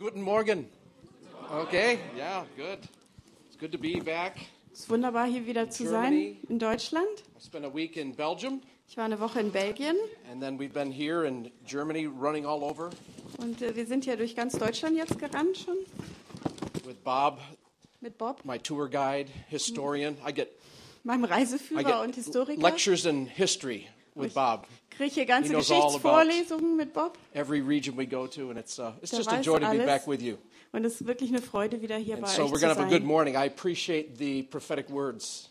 Guten Morgen. Okay, yeah, good. It's good to be back. Es ist wunderbar, hier wieder zu sein in Deutschland. I spent a week in Belgium, Ich war eine Woche in Belgien and then we've been here in Germany running all over und äh, wir sind ja durch ganz Deutschland jetzt gerannt schon with Bob, mit Bob, my tour guide, historian. I get, meinem Reiseführer und Historiker. lectures in history with Bob Kriege hier ganze Geschichtsvorlesungen mit Bob every region we go to, and it's, uh, it's Der just a joy to be back with you. und es ist wirklich eine Freude, wieder hier And bei so euch we're zu going to have a good sein. morning. I appreciate the prophetic words.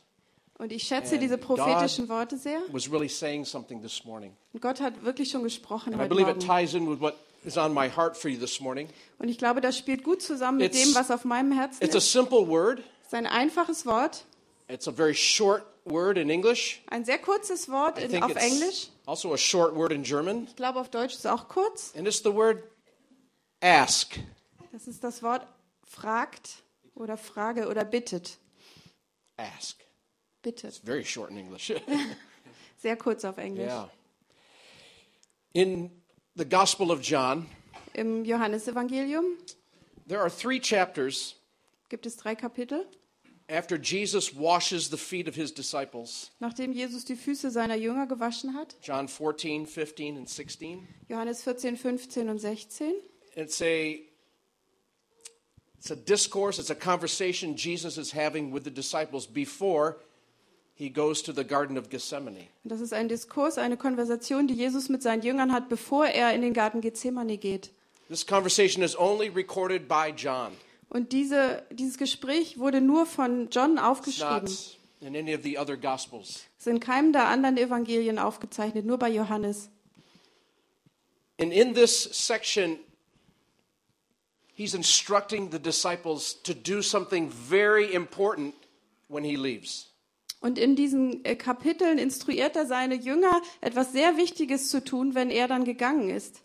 Und ich schätze And diese God- prophetischen Worte sehr. Was really saying something this morning. Und Gott hat wirklich schon gesprochen And I heute believe it Morgen. ties in with what is on my heart for you this morning. Und ich glaube, das spielt gut zusammen mit It's- dem, was auf meinem Herzen It's a ist. simple word. Es ist ein einfaches Wort, It's a very short word in English. ein sehr kurzes Wort in, auf Englisch. also a short word in German. Ich glaube, auf Deutsch ist es auch kurz. And it's the word ask. Das ist das Wort fragt oder frage oder bittet. Ask. Bittet. It's very short in English. Sehr kurz auf Englisch. yeah. In the Gospel of John, Im Johannesevangelium there are three chapters gibt es drei Kapitel. After Jesus washes the feet of his disciples. Nachdem Jesus die Füße seiner Jünger gewaschen hat. John 14, 15, and 16. Johannes 14, 15 und 16. It's a it's a discourse, it's a conversation Jesus is having with the disciples before he goes to the Garden of Gethsemane. Und das ist ein Diskurs, eine Konversation, die Jesus mit seinen Jüngern hat, bevor er in den Garten Gethsemane geht. This conversation is only recorded by John. Und diese, dieses Gespräch wurde nur von John aufgeschrieben. Es ist in keinem der anderen Evangelien aufgezeichnet, nur bei Johannes. And in this section, he's instructing the disciples to do something very important when he leaves. Und in diesen äh, Kapiteln instruiert er seine Jünger, etwas sehr Wichtiges zu tun, wenn er dann gegangen ist.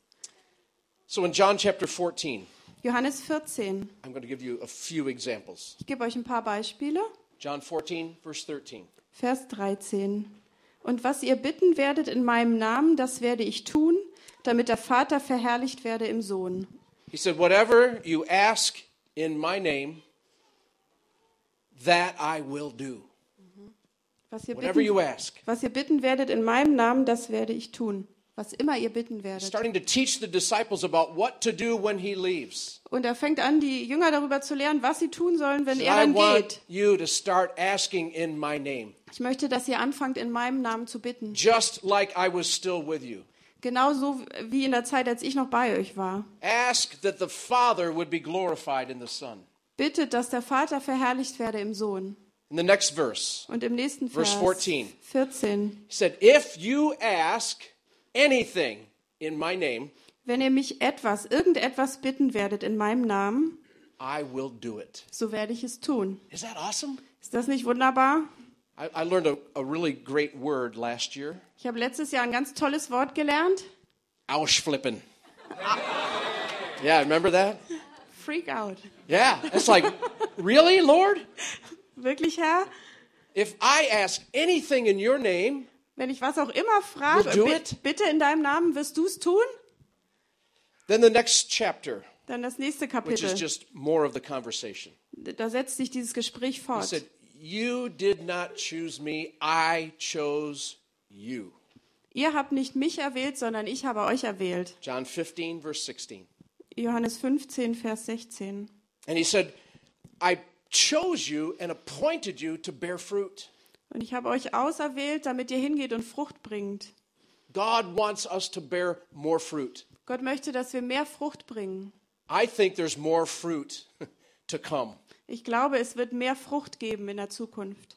So in John chapter 14, Johannes 14. I'm going to give you a few examples. Ich gebe euch ein paar Beispiele. John 14, verse 13. Vers 13. Und was ihr bitten werdet in meinem Namen, das werde ich tun, damit der Vater verherrlicht werde im Sohn. He said, Whatever you ask in my name, that I will do. Was ihr, Whatever you bitten, ask. was ihr bitten werdet in meinem Namen, das werde ich tun. Was immer ihr bitten werdet. Starting to teach the disciples about what to do when he leaves. Und er fängt an, die Jünger darüber zu lernen, was sie tun sollen, wenn He er dann geht. Ich möchte, dass ihr anfangt, in meinem Namen zu bitten. just like I was still with you. Genauso wie in der Zeit, als ich noch bei euch war. Ask that the Father would be glorified in the Son. Bittet, dass der Vater verherrlicht werde im Sohn. In the next verse, Und im nächsten Verse Vers 14. 14. he said, If you ask anything in my name, Wenn ihr mich etwas, irgendetwas bitten werdet in meinem Namen, I will do it. so werde ich es tun. Is that awesome? Ist das nicht wunderbar? I, I learned a, a really great word last year. Ich habe letztes Jahr ein ganz tolles Wort gelernt. Ausflippen. yeah, remember that? Freak out. Yeah, it's like, really, Lord? Wirklich, Herr? If I ask anything in your name, Wenn ich was auch immer frage, bitte in deinem Namen, wirst du es tun? then the next chapter, Dann das nächste which is Kapitel. just more of the conversation, Da setzt sich dieses Gespräch he fort. said, You did not choose me, I chose you. Ihr habt nicht mich erwählt, sondern ich habe euch erwählt. John 15, verse 16. Johannes 15, Vers 16. And he said, I chose you and appointed you to bear fruit. Und ich habe euch auserwählt, damit ihr hingeht und Frucht bringt. God wants us to bear more fruit. Gott möchte, dass wir mehr Frucht bringen. I think there's more fruit to come. Ich glaube, es wird mehr Frucht geben in der Zukunft.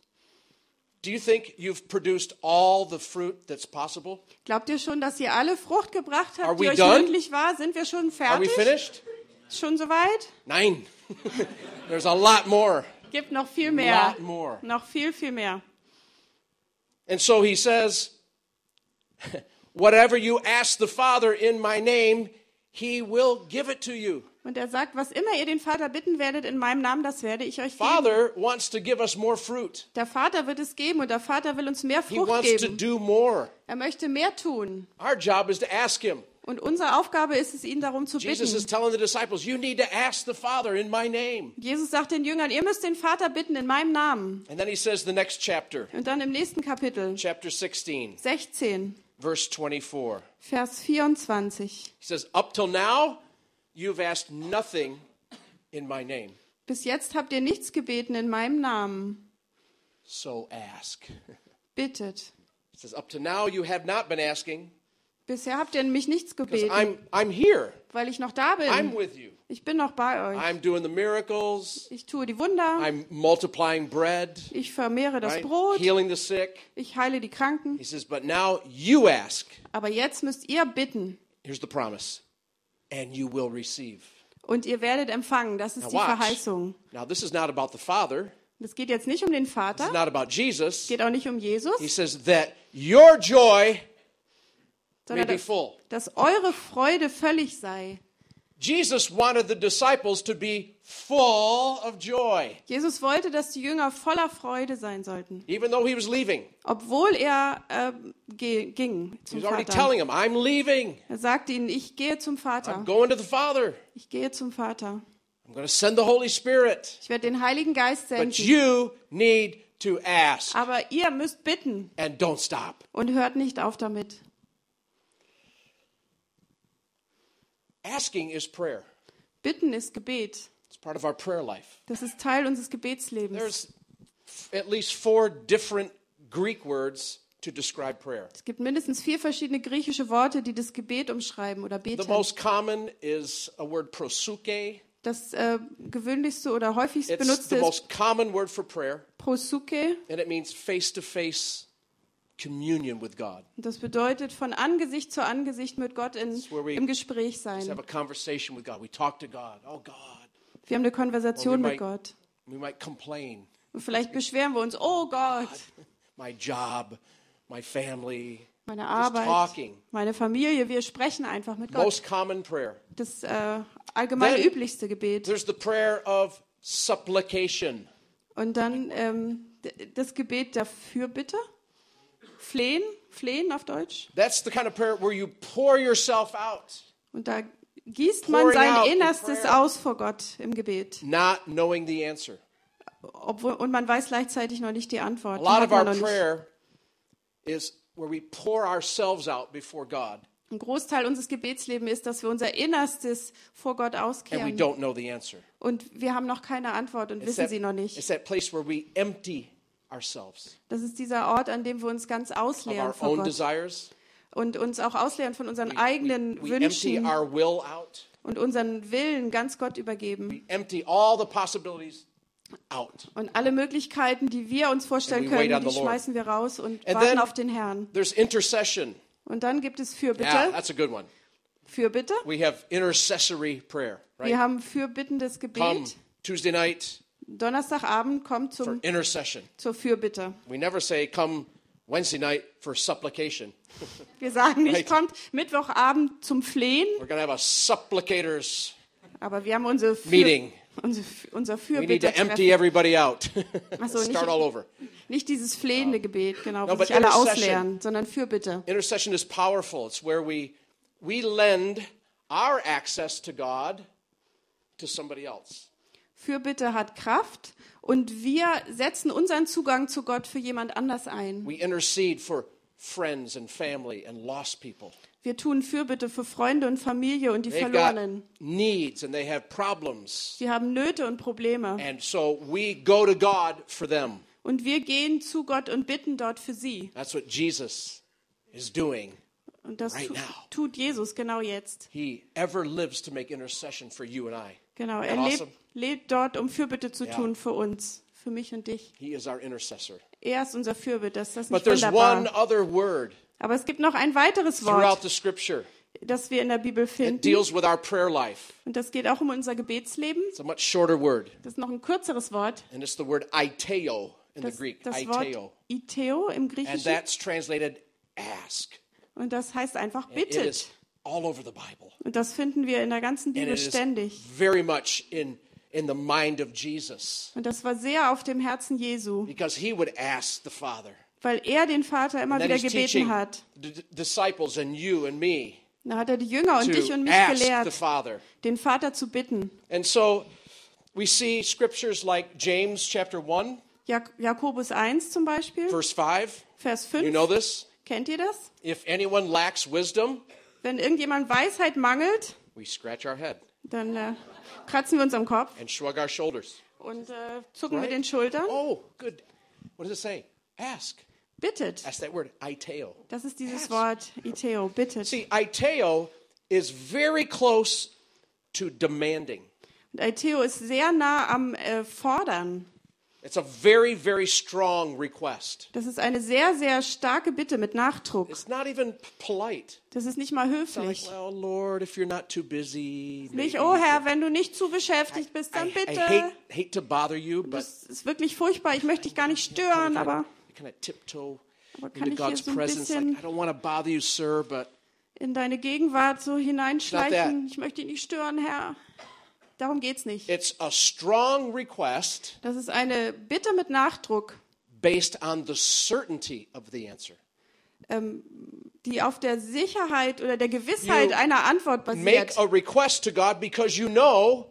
Do you think you've produced all the fruit that's possible? Glaubt ihr schon, dass ihr alle Frucht gebracht Are habt, die we euch done? möglich war? Sind wir schon Are we fertig? finished? Schon soweit? Nine. there's a lot more. Gibt noch viel mehr. Noch viel, viel mehr. And so he says, Whatever you ask the Father in my name, he will give it to you. Und er sagt, was immer ihr den Vater bitten werdet in meinem Namen, das werde ich euch geben. Father wants to give us more fruit. Der Vater wird es geben und der Vater will uns mehr He Frucht wants to geben. do more. Er möchte mehr tun. Our job is to ask him. Und unsere Aufgabe ist es, ihn darum zu Jesus is bitten. telling the disciples, You need to ask the Father in my name. Jesus sagt den Jüngern, ihr müsst den Vater bitten in meinem Namen. And then he says the next chapter, Und dann im nächsten Kapitel, chapter 16, 16, verse 24. Vers 24. He says, Up till now, you've asked nothing in my name. Bis jetzt habt ihr nichts gebeten in meinem Namen. So ask. Bittet. He says, Up to now, you have not been asking Bisher habt ihr mich nichts gebeten, I'm, I'm here. weil ich noch da I'm bin. with you. Ich bin noch bei euch. I'm doing the miracles. Ich tue die Wunder. I'm multiplying bread, Ich vermehre das right? Brot. healing the sick. Ich heile die Kranken. He says, But now you ask. Aber jetzt müsst ihr bitten. Here's the promise. And you will receive. Und ihr werdet empfangen. Das ist Now die watch. Verheißung. Now, this is not about the Father. Es geht jetzt nicht um den Vater. not about Es Jesus. geht auch nicht um Jesus. He says that your joy sondern dass, dass eure Freude völlig sei. Jesus wanted the disciples to be full of joy, Jesus wollte, dass die Jünger voller Freude sein sollten, even though he was leaving. obwohl er äh, ging zum already Vater. telling them, I'm leaving. Er sagte ihnen, ich gehe zum I'm Vater. going to the Father. Ich gehe zum Vater. I'm going to send the Holy Spirit. Ich werde den Heiligen Geist But senden. you need to ask Aber ihr müsst bitten and don't stop. und hört nicht auf damit. Asking is prayer. Bitten ist Gebet. It's part of our prayer life. Das ist Teil unseres Gebetslebens. There's at least four different Greek words to describe prayer. Es gibt mindestens vier verschiedene griechische Worte, die das Gebet umschreiben oder The beten. most common is a word prosuke. Das äh, gewöhnlichste oder häufigst It's benutzte the ist most common word for prayer, prosuke. and it means face to face communion with God. Das bedeutet von Angesicht zu Angesicht mit Gott in, we- im Gespräch Just have sein. a conversation with God. We talk to God. Oh, God. Wir haben eine Konversation mit might- Gott. We might complain. Und vielleicht beschweren wir uns, oh Gott, My job, my family. meine Arbeit, meine Familie. Wir sprechen einfach mit Gott. Most common prayer. Das äh, allgemein Then- üblichste Gebet. There's the prayer of supplication. Und dann ähm, das Gebet der Fürbitte. Flehen, flehen auf Deutsch. That's the kind of prayer where you pour yourself out, Und da gießt man sein in Innerstes aus vor Gott im Gebet. not knowing the answer. Obwohl, und man weiß gleichzeitig noch nicht die A Antwort. Die lot of our prayer is where we pour ourselves out before God Ein Großteil unseres Gebetslebens ist, dass wir unser Innerstes vor Gott and we auskehren. don't know the answer. Und wir haben noch keine Antwort und It's wissen that, sie noch nicht. it's that place where we empty ourselves Das ist dieser Ort, an dem wir uns ganz of ausleeren our own Gott desires. und uns auch ausleeren von unseren eigenen We empty Wünschen our will out. und unseren Willen ganz Gott übergeben. We empty all the possibilities out. Und alle Möglichkeiten, die wir uns vorstellen we können, die schmeißen wir raus und And warten auf den Herrn. There's intercession. Und dann gibt es Fürbitte. Yeah, that's a good one. Fürbitte. We have intercessory prayer, Wir right? haben fürbittendes Come Gebet. Tuesday night Donnerstagabend kommt zum, zur Fürbitte. We never say come Wednesday night for supplication. Wir sagen nicht, Right. kommt Mittwochabend zum Flehen, We're to have a supplicators aber wir haben unsere Für, meeting. unser, unser We need to empty Fürbitte. everybody out. So, nicht- Start all over. Nicht dieses flehende Gebet, genau, No, wo sich alle ausleeren, sondern Fürbitte. Intercession is powerful. It's where we we lend our access to God to somebody else. Fürbitte hat Kraft und wir setzen unseren Zugang zu Gott für jemand anders ein. We intercede for friends and family and lost people. Wir tun Fürbitte für Freunde und Familie und die They've Verlorenen. needs and they have problems. Sie haben Nöte und Probleme. And so we go to God for them. Und wir gehen zu Gott und bitten dort für sie. That's what Jesus is doing. Und das Right tut Jesus genau jetzt. He ever lives to make intercession for you and I. Genau, er that lebt, awesome? lebt dort, um Fürbitte zu Ja. tun für uns, für mich und dich. He is our intercessor. Er ist unser Fürbitte, ist das But nicht there's wunderbar? one other word Aber es gibt noch ein weiteres Wort, the das wir in der Bibel that finden. deals with our prayer life. Und das geht auch um unser Gebetsleben. It's a much shorter word, Das ist noch ein kürzeres Wort. and it's the word iteo in the Das, Greek. das. Wort Iteo im And Griechischen. that's translated ask. Und das heißt einfach bittet. All over the Bible. Und das finden wir in der ganzen Bibel ständig. very much in, in the mind of Jesus Und das war sehr auf dem Herzen Jesu, because he would ask the Father. weil er den Vater immer wieder gebeten hat. the disciples and you and me. Da hat er die Jünger und dich und mich gelehrt, den Vater zu bitten. And so we see scriptures like James chapter 1, Jak Jakobus 1 zum Beispiel, verse 5. Vers You 5. know this? Kennt ihr das? If anyone lacks wisdom, Wenn irgendjemand Weisheit mangelt, we scratch our head dann äh, kratzen wir uns am Kopf and shrug our shoulders. und äh, zucken Right? mit den Schultern. Oh, good. What does it say? Ask. Bittet. That's that word, iteo. Das ist dieses Ask. Wort Iteo, bittet. See, iteo is very close to demanding. Und Iteo ist sehr nah am äh, Fordern. It's a very, very strong request. Das ist eine sehr, sehr starke Bitte mit Nachdruck. It's not even polite. Das ist nicht mal It's not like, höflich. well, Lord, if you're not too busy. Nicht, oh Herr, could-" wenn du nicht zu beschäftigt bist, I, dann I hate, bitte. hate to bother you, but Das ist wirklich furchtbar. Ich möchte dich gar nicht stören, aber kind of tiptoe Aber kann into ich hier God's so ein presence. Like, bisschen- I don't want to bother you, sir, but in deine Gegenwart so hineinschleichen. Ich möchte dich nicht stören, Herr. Darum geht's nicht. it's a strong request Das ist eine Bitte mit Nachdruck, based on the certainty of the answer. die auf der Sicherheit oder der Gewissheit You einer Antwort Make basiert. a request to God because you know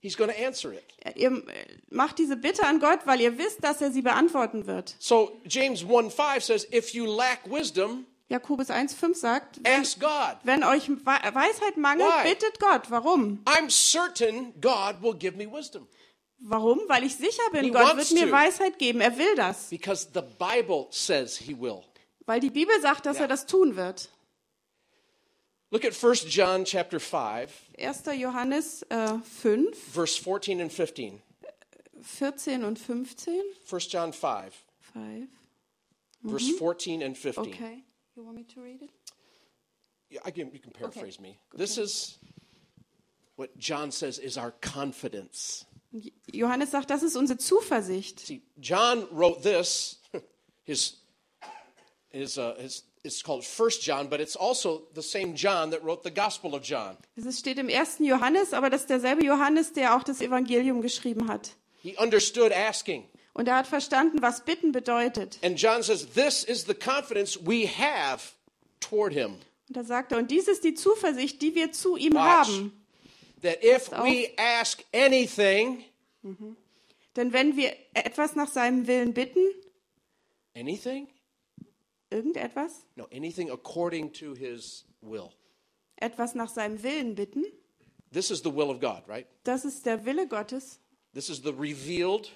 He's going to answer it. Ihr äh, macht diese Bitte an Gott, weil ihr wisst, dass er sie beantworten wird. So James 1 5 says, If you lack wisdom, Jakobus 1,5 sagt, wenn, ask God. wenn euch We- Weisheit mangelt, Why? bittet Gott. Warum? I'm certain God will give me wisdom Warum? Weil ich sicher bin, He Gott wird mir to. Weisheit geben. Er will das. because the Bible says He will. Weil die Bibel sagt, dass Ja. er das tun wird. Look at 1 John chapter 5, 1. Johannes äh, 5, verse 14 and 15. 14 und 15. 1 John 5, 5. verse 14 and 15. Okay. You want me to read it? Yeah, I can, you can paraphrase me. This is what John says is our confidence. Johannes sagt, das ist unsere Zuversicht. See, John wrote this. His, his, uh, his, it's called First John, but it's also the same John that wrote the Gospel of John. Es steht im 1. Johannes, aber das ist derselbe Johannes, der auch das Evangelium geschrieben hat. He understood asking. Und er hat verstanden, was bitten bedeutet. And John says, This is the confidence we have toward him. Und da sagt er, und dies ist die Zuversicht, die wir zu ihm Watch. haben. That if we ask anything, Denn wenn wir etwas nach seinem Willen bitten, anything? irgendetwas, No, anything according to his will. etwas nach seinem Willen bitten, This is the will of God, right? das ist der Wille Gottes, This is the revealed.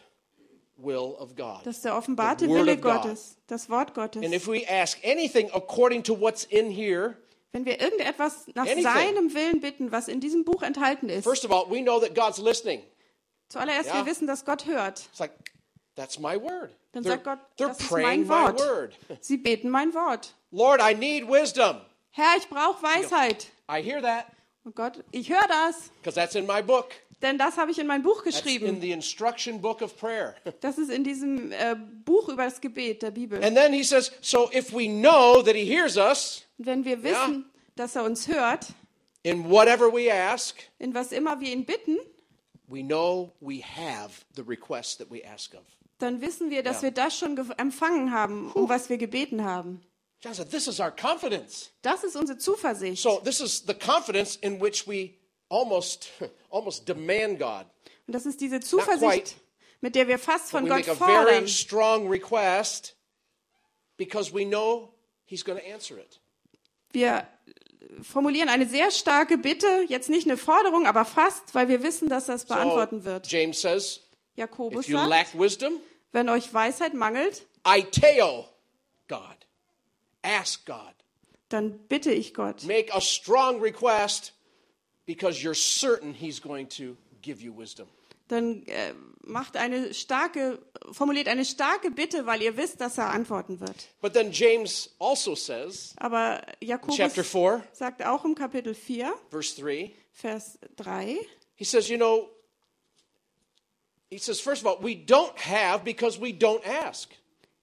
Das ist der offenbarte Wille. Gottes, das Wort Gottes. And if we ask anything according to what's in here, Wenn wir irgendetwas nach Anything. seinem Willen bitten, was in diesem Buch enthalten ist, first of all, we know that God's listening. zuallererst wir wissen, dass Gott hört. It's like, that's my word. Dann They're, sagt Gott, das ist mein Wort. Sie beten mein Wort. Lord, I need wisdom. Herr, ich brauche Weisheit. I hear that Und Gott, ich höre das, because that's in my book. Denn das habe ich in mein Buch That's in geschrieben. the instruction book of prayer. Das ist in diesem äh, Buch über das Gebet der Bibel. And then he says, so if we know that he hears us wenn wir wissen, dass er uns hört, in whatever we ask, in was immer wir ihn bitten, we know we have the request that we ask of. dann wissen wir, dass Ja. wir das schon ge- empfangen haben, um was wir gebeten haben. John said, this is our confidence. Das ist unsere Zuversicht. So this is the confidence in which we almost almost demand God. Und das ist diese quite. Zuversicht, mit der wir fast von Gott make a very fordern. strong request because we know he's going to answer it. Wir formulieren eine sehr starke Bitte, jetzt nicht eine Forderung, aber fast, weil wir wissen, dass er es beantworten So, wird. James says, Jakobus sagt, wisdom, wenn euch Weisheit mangelt, iteo God. Ask God. dann bitte ich Gott. Make a strong request because you're certain he's going to give you wisdom. Dann äh, macht eine starke, formuliert eine starke Bitte, weil ihr wisst, dass er antworten wird. But then James also says, Aber Jakobus chapter 4, sagt auch im Kapitel 4, verse 3, Vers 3, he says, you know, he says, first of all, we don't have because we don't ask.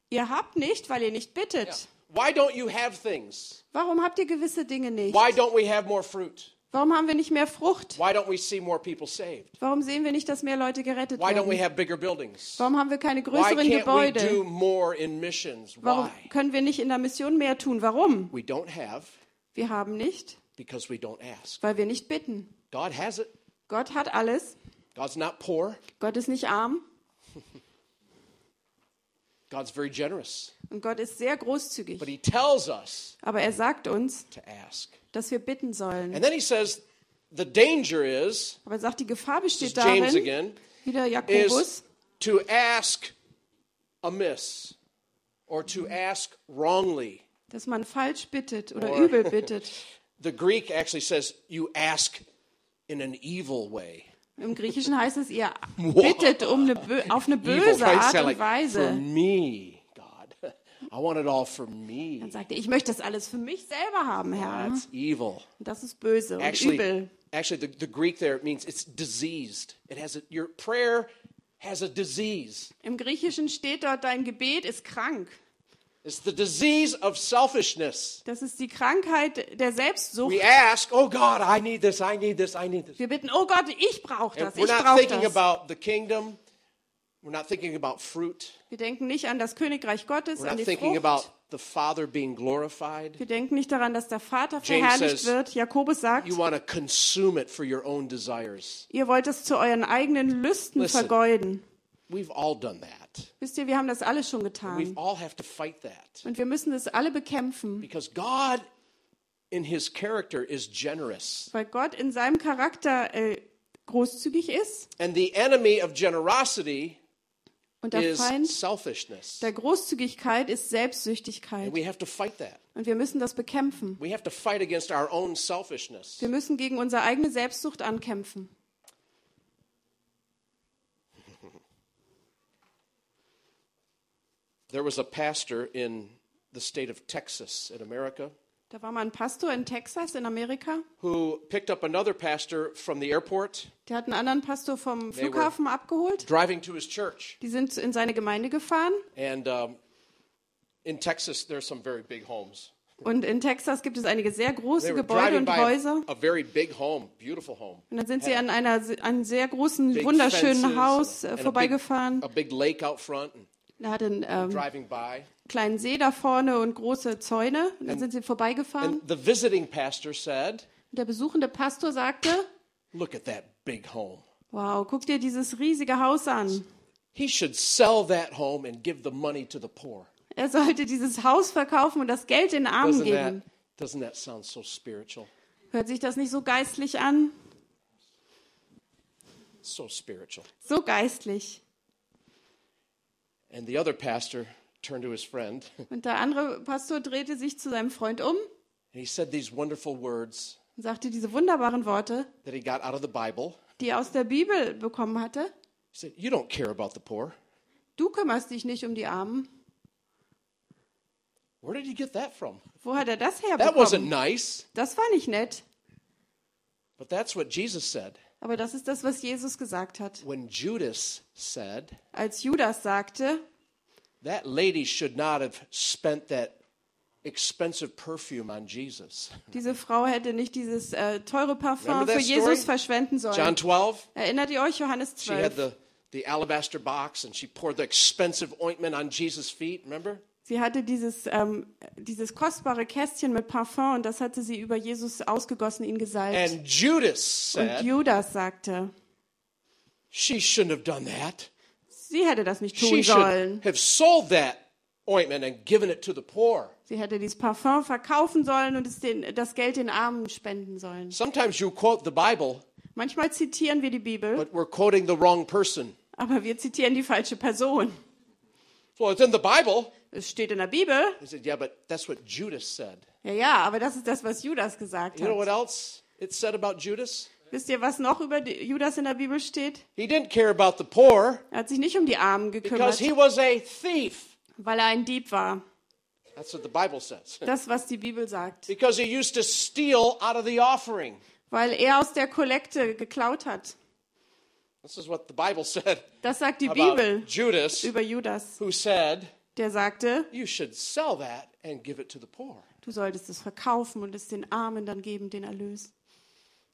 ihr habt nicht, weil ihr nicht bittet. Why don't you have things? Warum habt ihr gewisse Dinge nicht? Why don't we have more fruit? Warum haben wir nicht mehr Frucht? Why don't we see more people saved? Warum sehen wir nicht, dass mehr Leute gerettet Why don't we werden? have bigger buildings? Warum haben wir keine Why größeren Gebäude? do more in missions? Warum können wir nicht in der Mission mehr tun? Warum? We don't have Wir haben nicht, because we don't ask. weil wir nicht bitten. God has it. Gott hat alles. God's not poor. Gott ist nicht arm God's very generous. Und Gott ist sehr großzügig. But he tells us Aber er sagt uns, to ask. dass wir bitten sollen. And then he says the danger is, Aber er sagt, die Gefahr besteht James darin, again, wieder Jakobus, to ask amiss or to ask wrongly. dass man falsch bittet oder Or- übel bittet. The Greek actually says you ask in an evil way. Im Griechischen heißt es, ihr bittet um eine auf eine böse? Art und like, for Weise. me. I want it all for me. Dann sagt er, ich möchte das alles für mich selber haben, Herr. That's evil. Und das ist böse und Actually, übel. actually, the, the Greek there means it's diseased. It has a, your prayer has a disease. Im Griechischen steht dort, dein Gebet ist krank. It's the disease of selfishness. Das ist die Krankheit der Selbstsucht. We ask, oh God, I need this, I need this, I need this. Wir bitten, oh Gott, ich brauche das, And ich brauche das. the kingdom. We're not thinking about fruit. Wir denken nicht an das Königreich Gottes, We're an not die thinking Frucht. about the Father being glorified. Wir denken nicht daran, dass der Vater verherrlicht wird. Jakobus sagt, You want to consume it for your own desires. ihr wollt es zu euren eigenen Lüsten Listen. vergeuden. We've all done that. Wisst ihr, wir haben das alle schon We getan. all have to fight that Und wir müssen das alle bekämpfen, because God, in His character, is generous. weil Gott in seinem Charakter äh, großzügig ist. And the enemy of generosity Und der Feind der Großzügigkeit ist Selbstsüchtigkeit. And we have to fight that. Und wir müssen das bekämpfen. Wir müssen gegen unsere eigene Selbstsucht ankämpfen. There was a pastor in the state of Texas in America Da war mal ein Pastor in Texas in Amerika. who picked up another pastor from the airport, Der hat einen anderen Pastor vom Flughafen abgeholt. driving to his church. Die sind in seine Gemeinde gefahren. And um, in Texas, there's some very big homes. Und in Texas gibt es einige sehr große Gebäude und Häuser. a, a very big home, beautiful home. Und dann sind sie an einer, einem sehr großen, Big wunderschönen Haus and äh, a big- vorbeigefahren. A big lake out front, and Er hat einen ähm, kleinen See da vorne und große Zäune. Und dann sind sie vorbeigefahren. And the visiting pastor said, Und der besuchende Pastor sagte, Look at that big home. wow, guck dir dieses riesige Haus an. He should sell that home and give the money to the poor. Er sollte dieses Haus verkaufen und das Geld den Armen Doesn't that, geben. doesn't that sound so spiritual? Hört sich das nicht so geistlich an? So spiritual. So geistlich. And the other pastor turned to his friend Und der andere Pastor drehte sich zu seinem Freund um and he said these wonderful words und sagte diese wunderbaren Worte, that he got out of the Bible. die er aus der Bibel bekommen hatte. He said, You don't care about the poor. Du kümmerst dich nicht um die Armen. Where did you get that from? Wo hat er das That wasn't herbekommen? nice. Das war nicht nett. But that's what Jesus said. Aber das ist das, was Jesus gesagt hat. When Judas said, Als Judas sagte, That lady should not have spent that expensive perfume on Jesus. diese Frau hätte nicht dieses äh, teure Parfum für Jesus story? verschwenden sollen. John 12, Erinnert ihr euch, Johannes she had 12? the, the alabaster box and she poured the expensive ointment on Jesus' feet. Remember? Sie hatte dieses, ähm, dieses kostbare Kästchen mit Parfum und das hatte sie über Jesus ausgegossen, ihn gesalbt. And Judas Und said, Judas sagte, She shouldn't have done that. sie hätte das nicht She tun should sollen. have sold that ointment and given it to the poor. Sie hätte dieses Parfum verkaufen sollen und den, das Geld den Armen spenden sollen. Sometimes you quote the Bible, Manchmal zitieren wir die Bibel, but we're quoting the wrong person. aber wir zitieren die falsche Person. Well, it's in the Bible. Es steht in der Bibel. He said, Yeah, but that's what Judas said. Ja, ja, aber das ist das, was Judas gesagt You know what hat. else it said about Judas? Wisst ihr, was noch über Judas in der Bibel steht? He didn't care about the poor Er hat sich nicht um die Armen because gekümmert, he was a thief. weil er ein Dieb war. That's what the Bible says. Das, was die Bibel sagt. Because he used to steal out of the offering. Weil er aus der Kollekte geklaut hat. This is what the Bible said Das sagt die Bibel Judas, über Judas. who said, Der sagte, You should sell that and give it to the poor. du solltest es verkaufen und es den Armen dann geben, den Erlös.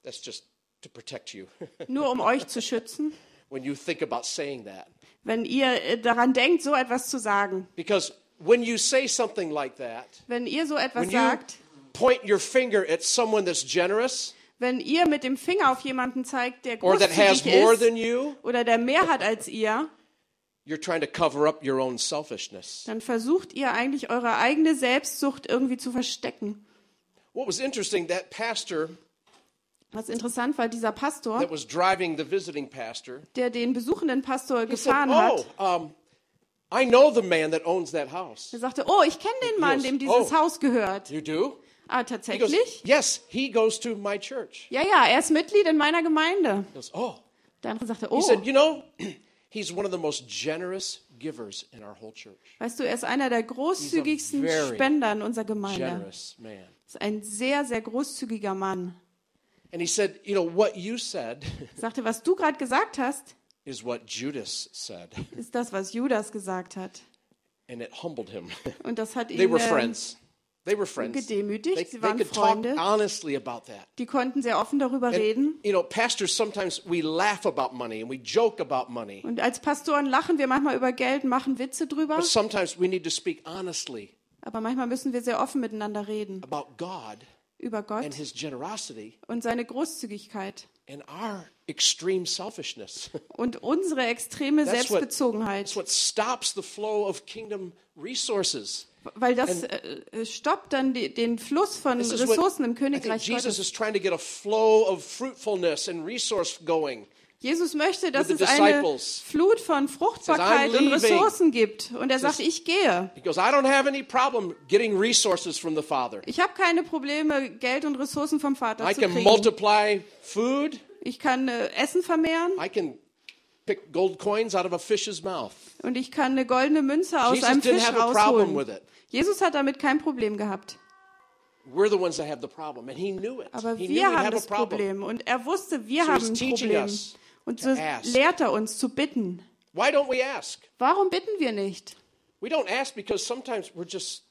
That's just to protect you Nur um euch zu schützen, when you think about saying that. wenn ihr äh, daran denkt, so etwas zu sagen. Because when you say something like that, Wenn ihr so etwas sagt, point your finger at someone that's generous Wenn ihr mit dem Finger auf jemanden zeigt, der or that has großzügig more ist than you, oder der mehr hat als ihr, dann versucht ihr eigentlich eure eigene Selbstsucht irgendwie zu verstecken. What was interesting, that pastor Was interessant war, dieser Pastor, that was driving the visiting pastor, der den besuchenden Pastor he said, gefahren Oh, hat, um, I know the man that owns that house. der sagte, oh, ich kenne den Mann, dem dieses Oh. Haus gehört. You do? Ah, He goes, tatsächlich? Yes, he goes to my church. Ja, ja, er ist Mitglied in meiner Gemeinde. He goes, Oh. Der andere sagte, He oh, said, You know, he's one of the most generous givers in our whole church. weißt du, er ist einer der großzügigsten Spender in unserer Gemeinde. Generous man. Ist ein sehr, sehr großzügiger Mann. And he said, You know, what you said Sagte, was du gerade gesagt hast, is what Judas said. ist das, was Judas gesagt hat. And it humbled him. Und das hat They ihn, were ähm, friends. They were friends. gedemütigt. They, Sie they waren could talk Freunde. honestly about that. die konnten sehr offen darüber reden. You know, pastors sometimes we laugh about money and we joke about money, Und als Pastoren lachen wir manchmal über Geld, machen Witze drüber. but sometimes we need to speak honestly Aber manchmal müssen wir sehr offen miteinander reden. about God Über Gott and His generosity und seine Großzügigkeit. and our extreme selfishness. Und unsere extreme That's what- Selbstbezogenheit. That's what stops the flow of kingdom resources. Weil das äh, äh, stoppt dann die, den Fluss von Ressourcen im what Königreich Jesus Gottes. is trying to get a flow of fruitfulness and resource going. Jesus möchte, dass es eine. Flut von Fruchtbarkeit Says, "I'm und leaving." Ressourcen gibt. Und er sagt, ich gehe. He goes, I don't have any problem getting resources from the Father. Ich habe keine Probleme, Geld und Ressourcen vom Vater I zu kriegen. food. Ich kann äh, Essen vermehren I can pick gold coins out of a fish's mouth. und ich kann eine goldene Münze aus Jesus einem didn't Fisch have a problem with rausholen. it. Jesus hat damit kein Problem gehabt. We're the ones that have the problem, and he knew it. Aber he wir haben das problem. Problem. Und er wusste, wir So haben ein teaching Problem. Und so lehrt er uns zu bitten. Why don't we ask? Warum bitten wir nicht? We don't ask because sometimes we're just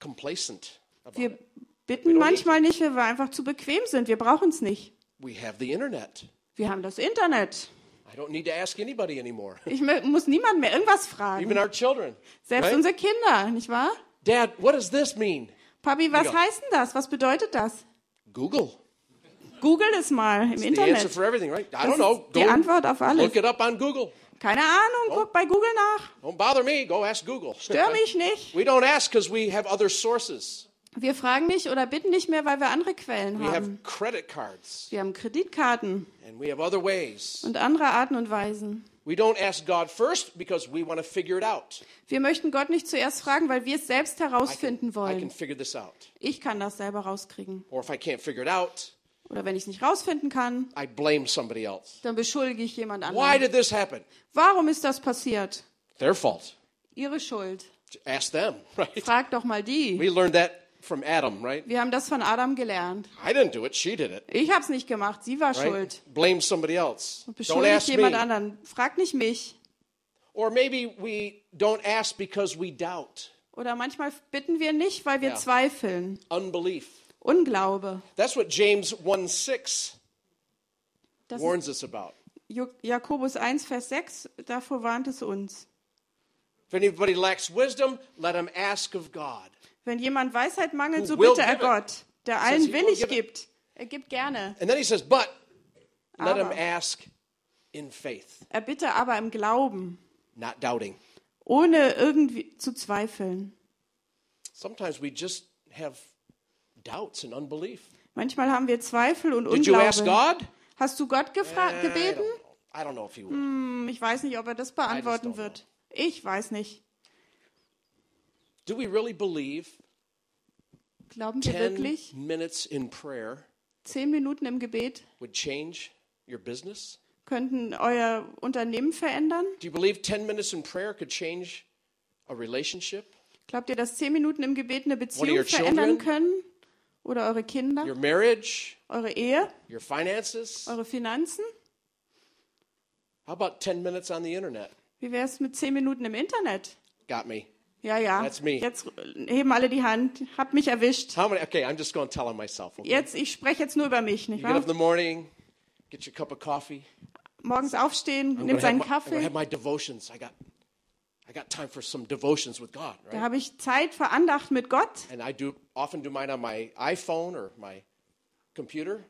complacent about Wir it. bitten manchmal nicht, weil wir einfach zu bequem sind. Wir brauchen es nicht. We have the internet. Wir haben das Internet. I don't need to ask anybody anymore, Ich muss niemand mehr irgendwas fragen. even our children. Selbst right? unsere Kinder, nicht wahr? Dad, what does this mean? Papi, was heißt denn das? Was bedeutet das? Google. Google es mal im It's the Internet. everything, right? I Das don't know. ist die Antwort auf alles. look it up on Google. Keine Ahnung, guck bei Google nach. Don't bother me. Go ask Google. Stör mich nicht. we don't ask because we have other sources. Wir fragen nicht oder bitten nicht mehr, weil wir andere Quellen We haben. Wir haben Kreditkarten and we have other ways. und andere Arten und Weisen. We don't ask God first because we want to figure it out. Wir möchten Gott nicht zuerst fragen, weil wir es selbst I can, herausfinden wollen. figure this out. Ich kann das selber rauskriegen. Or if I can't figure it out, Oder wenn ich es nicht rausfinden kann, I blame somebody else. dann beschuldige ich jemand Why anderen. did this happen? Warum ist das passiert? Their fault. Ihre Schuld. Ask them, right? Frag doch mal die. We learned that from Adam, right? Wir haben das von Adam gelernt. I didn't do it, she did it. Ich habe es nicht gemacht, sie war Right? schuld. Blame somebody else. Und beschuldigt jemand me. anderen. Frag nicht mich. Or maybe we don't ask because we doubt. Oder manchmal bitten wir nicht, weil wir Ja. zweifeln. Unbelief. Unglaube. That's what James 1 6 Das ist warns us about. Jakobus 1, Vers 6, davor warnt es uns. If anybody lacks wisdom, let him ask of God. Wenn jemand Weisheit mangelt, so bitte er. Gott, der allen willig gibt. Er gibt gerne. And then he says, but let him ask in faith, Er bitte aber im Glauben, not doubting. ohne irgendwie zu zweifeln. Sometimes we just have doubts and unbelief. Manchmal haben wir Zweifel und Did you ask Unglauben. God? Hast du Gott I gebeten? don't, I don't know if he will. Hm, Ich weiß nicht, ob er das beantworten wird. Ich weiß nicht. Do we really believe Glauben wir 10 wirklich, minutes in prayer zehn Minuten im Gebet would change your business? könnten euer Unternehmen verändern? Do you believe 10 minutes in prayer could change a relationship, Glaubt ihr, dass zehn Minuten im Gebet eine Beziehung your verändern children? können? Oder eure Kinder? your marriage, Eure Ehe? your finances? Eure Finanzen? How about 10 minutes on the internet? Wie wäre es mit zehn Minuten im Internet? Got me. Ja, ja. That's me. Jetzt heben alle die Hand. Habt mich erwischt. How many? Okay, I'm just going to tell on myself. Okay? Jetzt, ich spreche jetzt nur über mich, nicht You get up in wahr? the morning, get your cup of coffee. Morgens aufstehen, have seinen Kaffee. have my devotions. I got, I got time for some devotions with God, Da right? habe ich Zeit für Andacht mit Gott. And I do often do mine on my iPhone or my.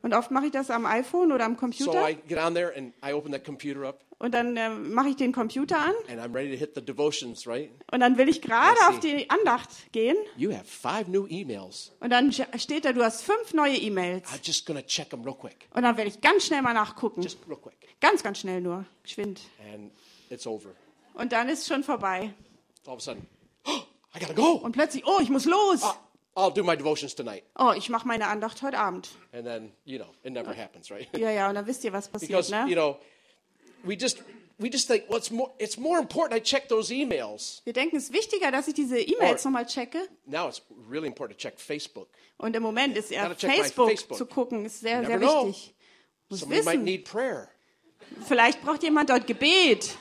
Und oft mache ich das am iPhone oder am So Computer. I get on there and I open that computer up Und dann äh, mache ich den Computer an. and I'm ready to hit the devotions, right? Und dann will ich gerade I auf die Andacht gehen. You have five new emails. Und dann steht da, du hast fünf neue E-Mails. I'm just to check them real quick. Und dann werde ich ganz schnell mal nachgucken. Just real quick. Ganz, ganz schnell nur. Geschwind. And it's over. Und dann ist schon vorbei. All of a sudden, I got to go. Und plötzlich, oh, ich muss los. I- I'll do my devotions tonight. Oh, ich mache meine Andacht heute Abend. And then, you know, it never happens, right? Ja, ja, und dann wisst ihr, was passiert, because, you ne? know, we just we just think, well, it's more, it's more important I check those emails. Wir denken, es ist wichtiger, dass ich diese E-Mails nochmal checke. Now it's really important to check Facebook. Und im Moment ist eher my Facebook, Facebook. zu gucken, ist sehr, You sehr know. wichtig. Muss Somebody might wissen. need prayer. Vielleicht braucht jemand dort Gebet.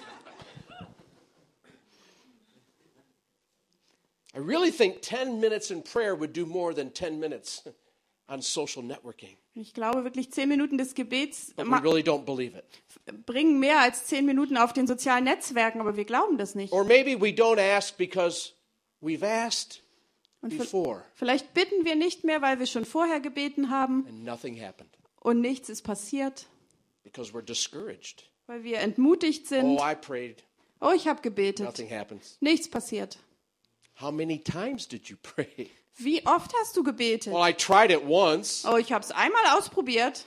I really think 10 minutes in prayer would do more than 10 minutes on social networking. Ich glaube wirklich, zehn Minuten des Gebets really don't believe it. bringen mehr als zehn Minuten auf den sozialen Netzwerken, aber wir glauben das nicht. Or maybe we don't ask because we've asked Und before vielleicht bitten wir nicht mehr, weil wir schon vorher gebeten haben and nothing happened und nichts ist passiert, because we're discouraged. weil wir entmutigt sind. Oh, I prayed, Oh, ich habe gebetet. nothing happens. Nichts passiert. How many times did you pray? Wie oft hast du gebetet? Well, I tried it once. Oh, ich habe es einmal ausprobiert.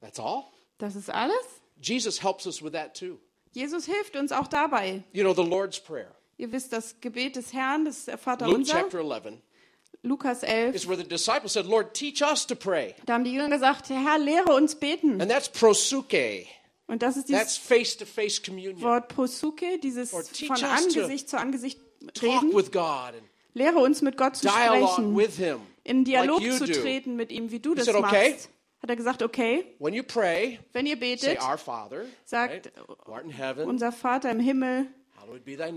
That's all. Das ist alles. Jesus helps us with that too. Jesus hilft uns auch dabei. You know, the Lord's Prayer, Ihr wisst, das Gebet des Herrn, das Vater Luke unser, chapter 11, Lukas 11. is where the disciples said, Lord, teach us to pray. Da haben die Jünger gesagt, Herr, lehre uns beten. And that's prosuke. Und das ist That's dieses face face. Wort prosuke, dieses von Angesicht zu Angesicht reden. with God and Lehre uns mit Gott zu sprechen, with Him. in Dialog like zu do. treten mit ihm, wie du das said, machst. "Okay." Hat er gesagt, okay, When you pray, wenn ihr betet, Father, sagt, right? unser Vater im Himmel,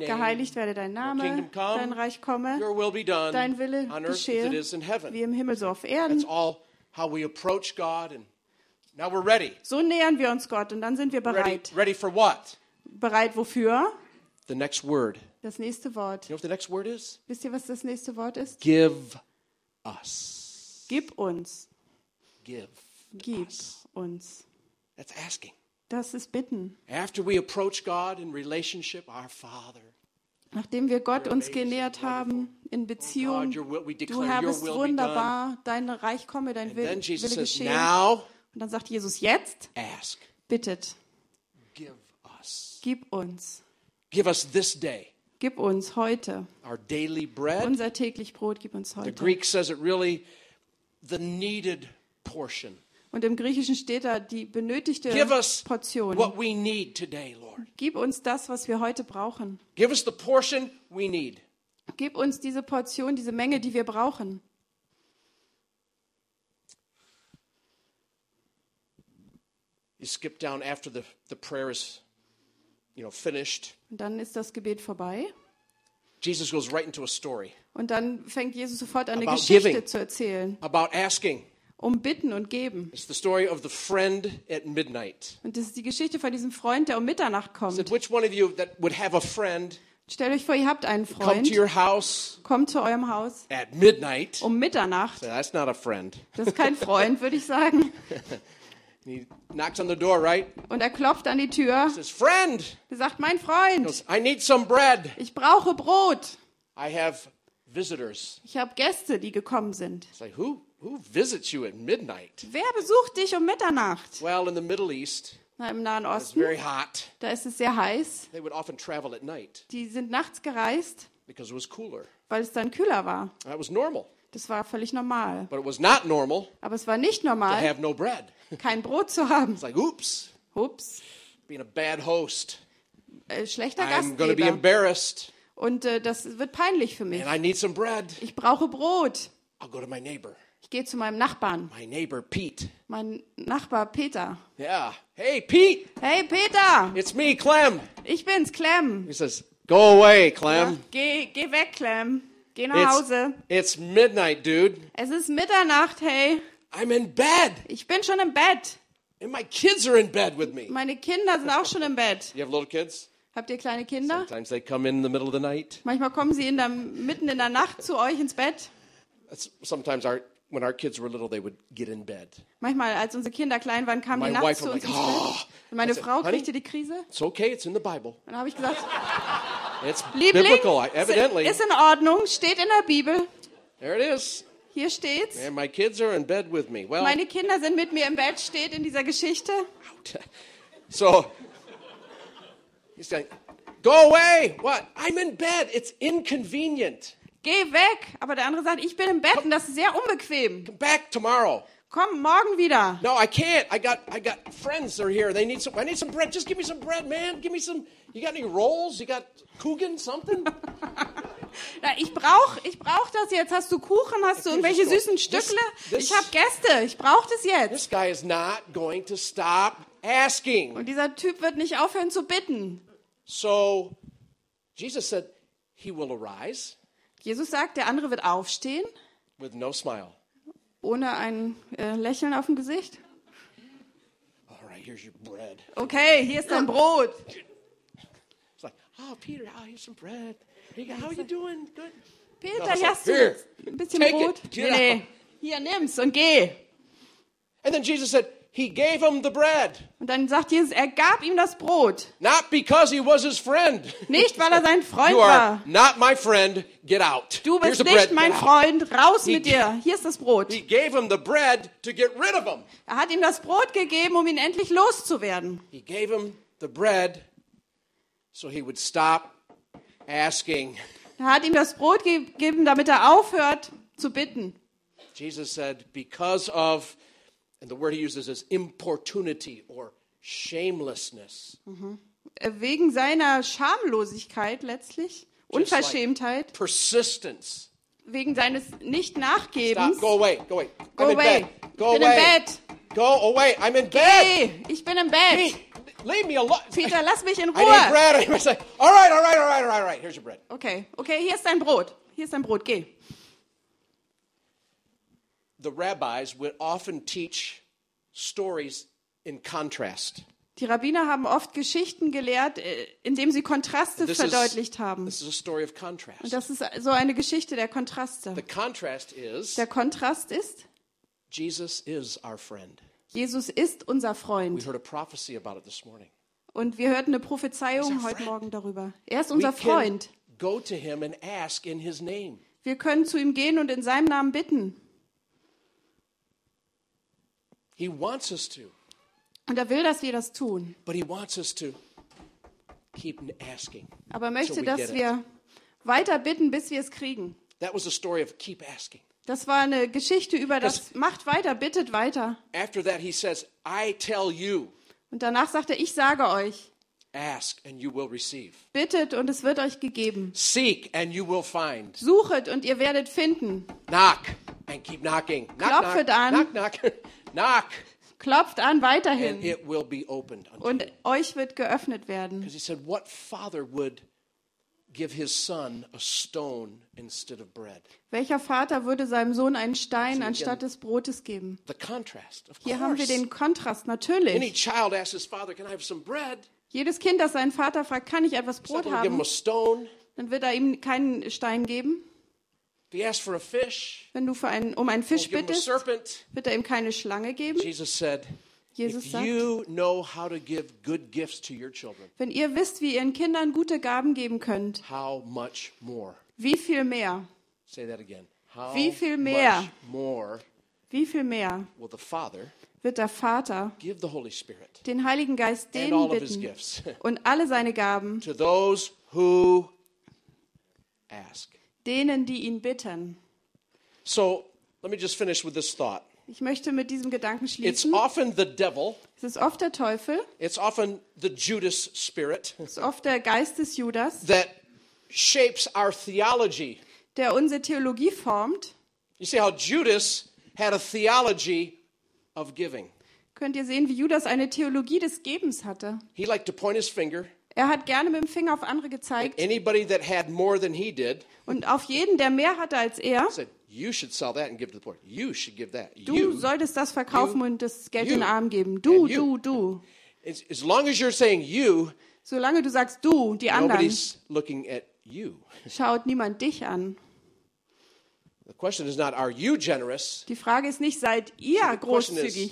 geheiligt werde dein Name, dein Reich komme, Your will be done dein Wille geschehe, wie im Himmel so auf That's Erden. all how we approach God. And now we're ready. So nähern wir uns Gott und dann sind wir Ready, bereit. ready for what? Bereit wofür? Das nächste Wort. You know what the next word is? Wisst ihr, was das nächste Wort ist? Give us. Gib uns. Give. Gib us. uns. That's asking. Das ist Bitten. After we approach God in relationship, our Father. Nachdem wir Gott uns genähert haben in Beziehung, will- we du Herr bist wunderbar, dein Reich komme, dein Wille says, geschehe. now Und dann sagt Jesus, jetzt ask. bittet, Give us. gib uns. Give us this day Gib uns heute our daily bread. unser täglich Brot, gib uns The heute. Greek says it really the needed portion. Und im Griechischen steht da die benötigte Give us Portion. what we need today, Lord. Gib uns das, was wir heute brauchen. Give us the portion we need. Gib uns diese Portion, diese Menge, die wir brauchen. You skip down after the, the prayer is, you know, finished. Und dann ist das Gebet vorbei. Jesus goes right into a story Und dann fängt Jesus sofort an, eine About Geschichte giving. zu erzählen. about asking. Um Bitten und Geben. It's the story of the friend at midnight. Und das ist die Geschichte von diesem Freund, der um Mitternacht Said, kommt. which one of you that would have a friend Stellt euch vor, ihr habt einen come to Freund, your house kommt zu eurem Haus at midnight? um Mitternacht. Say, That's not a friend. Das ist kein Freund, würde ich sagen. door, right? Und er klopft an die Tür. Says, friend, Er sagt, mein Freund, goes, I need some bread. ich brauche Brot. I have visitors. Ich habe Gäste, die gekommen sind. It's like, who, who visits you at midnight? Wer besucht dich um Mitternacht? Well, in the Middle East, Na, Im Nahen it's Osten, very hot. da ist es sehr heiß. They would often travel at night Die sind nachts gereist, because it was cooler. weil es dann kühler war. That was normal. Das war völlig normal. But it was not normal Aber es war nicht to normal, have no bread. kein Brot zu haben. It's like, oops, Ups, being a bad host. äh, schlechter I'm to be Gastgeber. embarrassed Und äh, das wird peinlich für mich. and I need some bread. Ich brauche Brot. I'll go to my neighbor, Ich gehe zu meinem Nachbarn, my neighbor Pete. mein Nachbar Peter. Yeah. Hey, Pete, Hey Peter, it's me, Clem. ich bin's, Clem. He says, go away, Ja, Clem. geh, geh weg, Clem. Geh nach It's, Hause. it's midnight, dude. Es ist Mitternacht, hey. I'm in bed, Ich bin schon im Bett. and my kids are in bed with me. Meine Kinder sind auch schon im Bett. You have little kids? Habt ihr kleine Kinder? Sometimes they come in the middle of the night. Manchmal kommen sie in der, mitten in der Nacht zu euch ins Bett. That's- Sometimes our, when our kids were little, they would get in bed. Manchmal, als unsere Kinder klein waren, kamen die nachts zu uns like, ins "Oh." Bett. Und meine said, Frau kriegte die Krise. It's okay, it's in the Bible. Und dann habe ich gesagt, It's Liebling, biblical, evidently. ist in Ordnung, steht in der Bibel. There it is. Hier steht's. And my kids are in bed with me. Well, Meine Kinder sind mit mir im Bett, steht in dieser Geschichte. so he's saying, Go away. What? I'm in bed. It's inconvenient. Geh weg. Aber der andere sagt, ich bin im Bett und das ist sehr unbequem. Come back tomorrow. Komm morgen wieder. No, I can't. I got I got friends that are here. They need some I need some bread. Just give me some bread, man. Give me some you got any rolls? You got Coogan, something? Na, ich brauch, ich brauch das jetzt. Hast du Kuchen? Hast du irgendwelche süßen Stückle? this- Ich habe Gäste. Ich brauch das jetzt. This guy is not going to stop asking. Und dieser Typ wird nicht aufhören zu bitten. So Jesus said he will arise Jesus sagt, der andere wird aufstehen, with no smile. ohne ein äh, Lächeln auf dem Gesicht. All right, here's your bread. Okay, hier ist dein Brot. Oh, Peter, oh, here's some bread. How are you doing? Good. Peter, No, hier hast du here, ein bisschen take Brot? it, Nee, nee. Hier, nimm's und geh. And then Jesus said, He gave him the bread, Und dann sagt Jesus, er gab ihm das Brot. not because he was his friend. Nicht, weil er sein Freund You are war. not my friend. Get out. Du Here's bist the nicht bread. mein. Freund. Raus He- mit dir. Hier ist das Brot. He gave him the bread to get rid of him. Er hat ihm das Brot gegeben, um ihn endlich loszuwerden. He gave him the bread so he would stop asking. Er hat ihm das Brot gegeben, damit er aufhört zu bitten. Jesus said, because of, and the word he uses is importunity or shamelessness. Äh, Wegen seiner Schamlosigkeit letztlich, Just like Unverschämtheit, persistence. wegen seines. Nicht-Nachgebens. Go away. Go away. Go I'm away. bed. Ich Go bin away. im Bett. Go away. I'm in bed. Hey, ich bin im Bett. Leave me alone. Peter, lass mich in I need Ruhe. bread. I say, all right, all right, all right, all right, all right. Here's your bread. Okay, okay, hier ist dein Brot. Hier ist dein Brot, geh. The rabbis would often teach stories in contrast. Die Rabbiner haben oft Geschichten gelehrt, äh, indem sie Kontraste This verdeutlicht is, haben. this is a story of contrast. Und das ist so eine Geschichte der Kontraste. The contrast is Der Kontrast ist, Jesus is our friend. Jesus ist unser Freund. Und wir hörten eine Prophezeiung heute. Morgen darüber. Er ist unser Freund. Wir können zu ihm gehen und in seinem Namen bitten. Und er will, dass wir das tun. Aber er möchte, dass wir weiter bitten, bis wir es kriegen. That was a story of keep asking. Das war eine Geschichte über das macht weiter, bittet weiter. After that, he says, I tell you, Und danach sagt er, ich sage euch, ask and you will receive. bittet und es wird euch gegeben. Seek and you will find. Suchet und ihr werdet finden. Knock and keep knocking. Knock, Klopfet knock, an. knock, knock, knock, Klopft an and weiterhin it will be opened. unto und euch wird geöffnet werden. Because he said, What father would give his son a stone instead of bread? Welcher Vater würde seinem Sohn einen Stein anstatt des Brotes geben? The contrast, of Hier haben wir den Kontrast, Any natürlich. child asks his father, Can I have some bread? Jedes Kind, das seinen Vater fragt, kann ich etwas He's not Brot going to give him haben? a stone. Dann wird er ihm keinen Stein geben. If he asks for a fish, Wenn du für einen, um einen Fisch bittest, serpent. wird er ihm keine Schlange geben. Jesus said, Jesus If sagt, you know how to give good gifts to your children, wenn ihr wisst, wie ihr ihren Kindern gute Gaben geben könnt, how much more? wie viel mehr, Say that again. How Wie viel mehr? much more wie viel mehr will the Father wird der Vater give the Holy Spirit den Heiligen Geist and denen all of his bitten gifts und alle seine Gaben to those who ask? denen, die ihn bitten. So let me just finish with this thought. Ich möchte mit diesem Gedanken It's schließen. often the devil, Es ist oft der Teufel, it's often the Judas spirit es ist oft der Geist des Judas, that shapes our theology. der unsere Theologie formt. You see how Judas had a theology of giving. Könnt ihr sehen, wie Judas eine Theologie des Gebens hatte. He liked to point his finger Er hat gerne mit dem Finger auf andere gezeigt anybody that had more than he did. und auf jeden, der mehr hatte als er. Said, "You should sell that and give to the poor. You should give that. Du you." solltest das verkaufen you, und das Geld you, den Arm geben. Du, du, du. As, as long as you're saying you, Solange du sagst du, die anderen, looking at you. schaut niemand dich an. The question is not, are you generous? Die Frage ist nicht, seid ihr is, großzügig?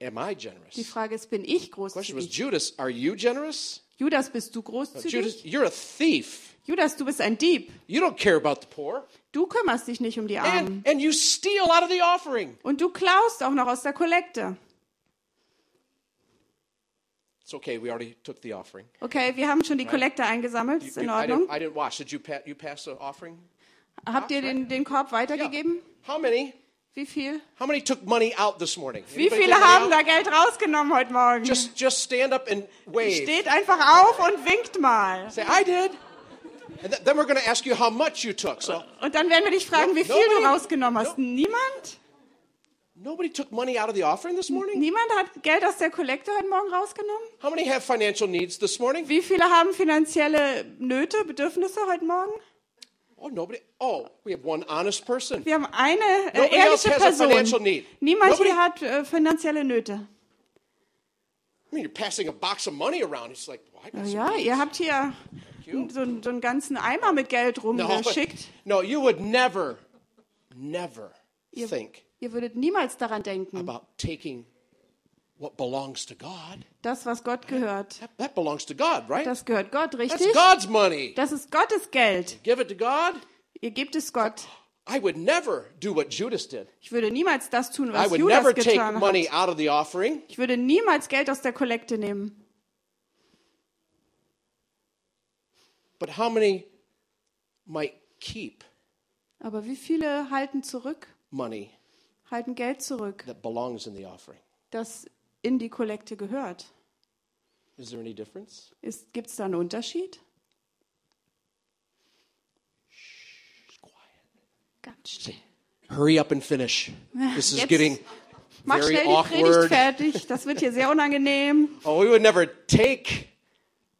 Am I generous? Die Frage ist, bin ich The question was, großzügig? Judas, are you generous? Judas, bist du No, großzügig? Judas, you're a thief. Judas, du bist ein Dieb. You don't care about the poor. Du kümmerst dich nicht um die Armen. And, and you steal out of the offering. Und du klaust auch noch aus der Kollekte. It's okay, we already took the offering. Okay, wir haben schon die Kollekte eingesammelt. Ist in You- I, Ordnung. didn't, I didn't. Did you, pa- you pass the offering? Habt ihr den, den Korb weitergegeben? How many? Wie viel? How many took money out this morning? Wie viele haben da Geld rausgenommen heute Morgen? Just, just stand up and wave. Steht einfach auf und winkt mal. Say, I did. And th- then we're going to ask you how much you took. So Und dann werden wir dich fragen, wie viel du Nobody- rausgenommen hast. Niemand? nobody took money out of the offering this morning? Niemand hat Geld aus der Kollekte heute Morgen rausgenommen? How many have financial needs this morning? Wie viele haben finanzielle Nöte, Bedürfnisse heute Morgen? Oh, nobody. Oh, we have one honest person. Wir haben eine äh, ehrliche Person. need. Niemand Nobody- hier hat äh, finanzielle Nöte. I mean, you're passing a box of money around. It's like, well, I got Ja, ihr habt hier so, so einen ganzen Eimer mit Geld no, but- rumgeschickt. no, you would never, never think Ihr würdet niemals daran denken, about taking what belongs to God. das, was Gott gehört, That, that belongs to God, right? das gehört Gott, That's richtig? God's money. Das ist Gottes Geld. Give it to God. Ihr gebt es Gott. I would never do what Judas did. Ich würde niemals das tun, I was would Judas never take money out of the offering. Ich würde niemals Geld aus der Kollekte nehmen. But how many might keep Aber wie viele halten zurück, money halten Geld zurück, that belongs in the offering? das in die Kollekte gehört? Is there any difference? Gibt es da einen Unterschied? It's quiet. Ganz still. Hurry up and finish. This is Jetzt getting Mach very schnell die Predigt awkward. fertig. Das wird hier sehr unangenehm. Oh, we would never take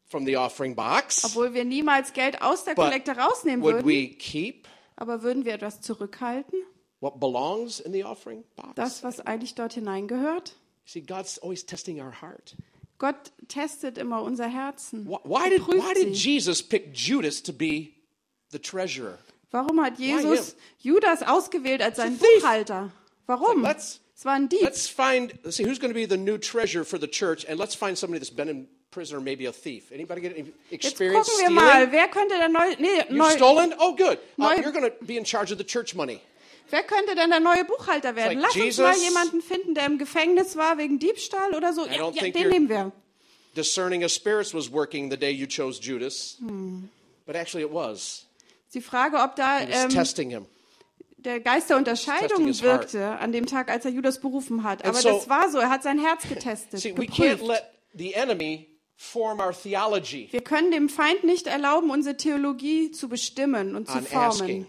from the offering box. Obwohl wir niemals Geld aus der Kollekte rausnehmen would würden. we keep Aber würden wir etwas zurückhalten? what belongs in the offering box? Das, was eigentlich dort hineingehört? See, God's always testing our heart. Gott testet immer unser Herzen. Why, did, why did. Jesus pick Judas to be the treasurer? Warum hat Jesus? Judas ausgewählt als seinen. Buchhalter? Warum? Like, let's- Es war ein Dieb. Let's find, let's see, who's going to be the new treasurer for the church, and let's find somebody that's been in prison or maybe a thief. Anybody get any Jetzt experience gucken wir stealing? mal, wer könnte der neue, nee, You've neu, stolen? Oh, good. Uh, Neu- you're going to be in charge of the church money. wer könnte denn der neue Buchhalter werden? like Lass uns Jesus. mal jemanden finden, der im Gefängnis war wegen Diebstahl oder so. I Ja, don't ja, think den you're- nehmen wir. Discerning of spirits was working the day you chose Judas, Hmm. but actually it was. Die Frage, ob da was ähm, testing him. der Geist der Unterscheidung testing his heart. wirkte an dem Tag, als er Judas berufen hat. Aber so- das war so, er hat sein Herz getestet, See, we can't geprüft. let the enemy form our theology Wir können dem Feind nicht erlauben, unsere Theologie zu bestimmen und zu formen.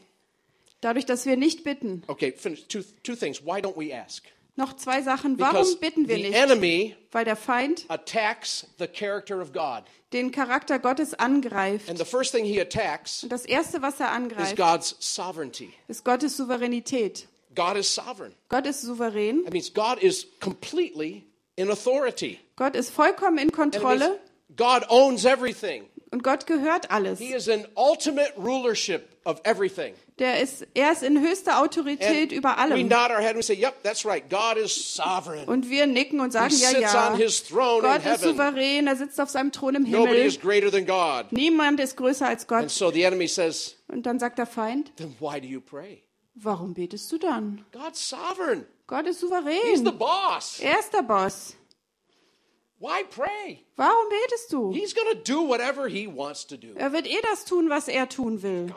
Dadurch, dass wir nicht bitten. Okay, finish. Two, two things. Why don't we ask? Noch zwei Sachen. Warum Because bitten wir the nicht? enemy Weil der Feind attacks the character of God. den Charakter Gottes angreift. And the first thing he attacks Und das Erste, was er is angreift, God's sovereignty. ist Gottes Souveränität. God is sovereign. Gott ist souverän. That in authority. Gott ist vollkommen in And Kontrolle God owns everything. und Gott gehört alles. He is in ultimate rulership of everything. Der ist, er ist in höchster Autorität über we allem. nod our head and we say, "Yep, that's right. God is sovereign. Und wir nicken und sagen, He ja, sits ja. on his throne in Gott ist heaven. souverän, er sitzt auf seinem Thron im Nobody Himmel. is greater than God." Niemand ist größer als And Gott. so the enemy says, Und dann sagt der Feind, "Then why do you pray? Warum betest du dann? God's sovereign. Gott ist He's the souverän. boss. Er ist der Boss. Why pray? Warum betest du? He's to do whatever he wants to do. Er wird eh das tun, was er tun will. God,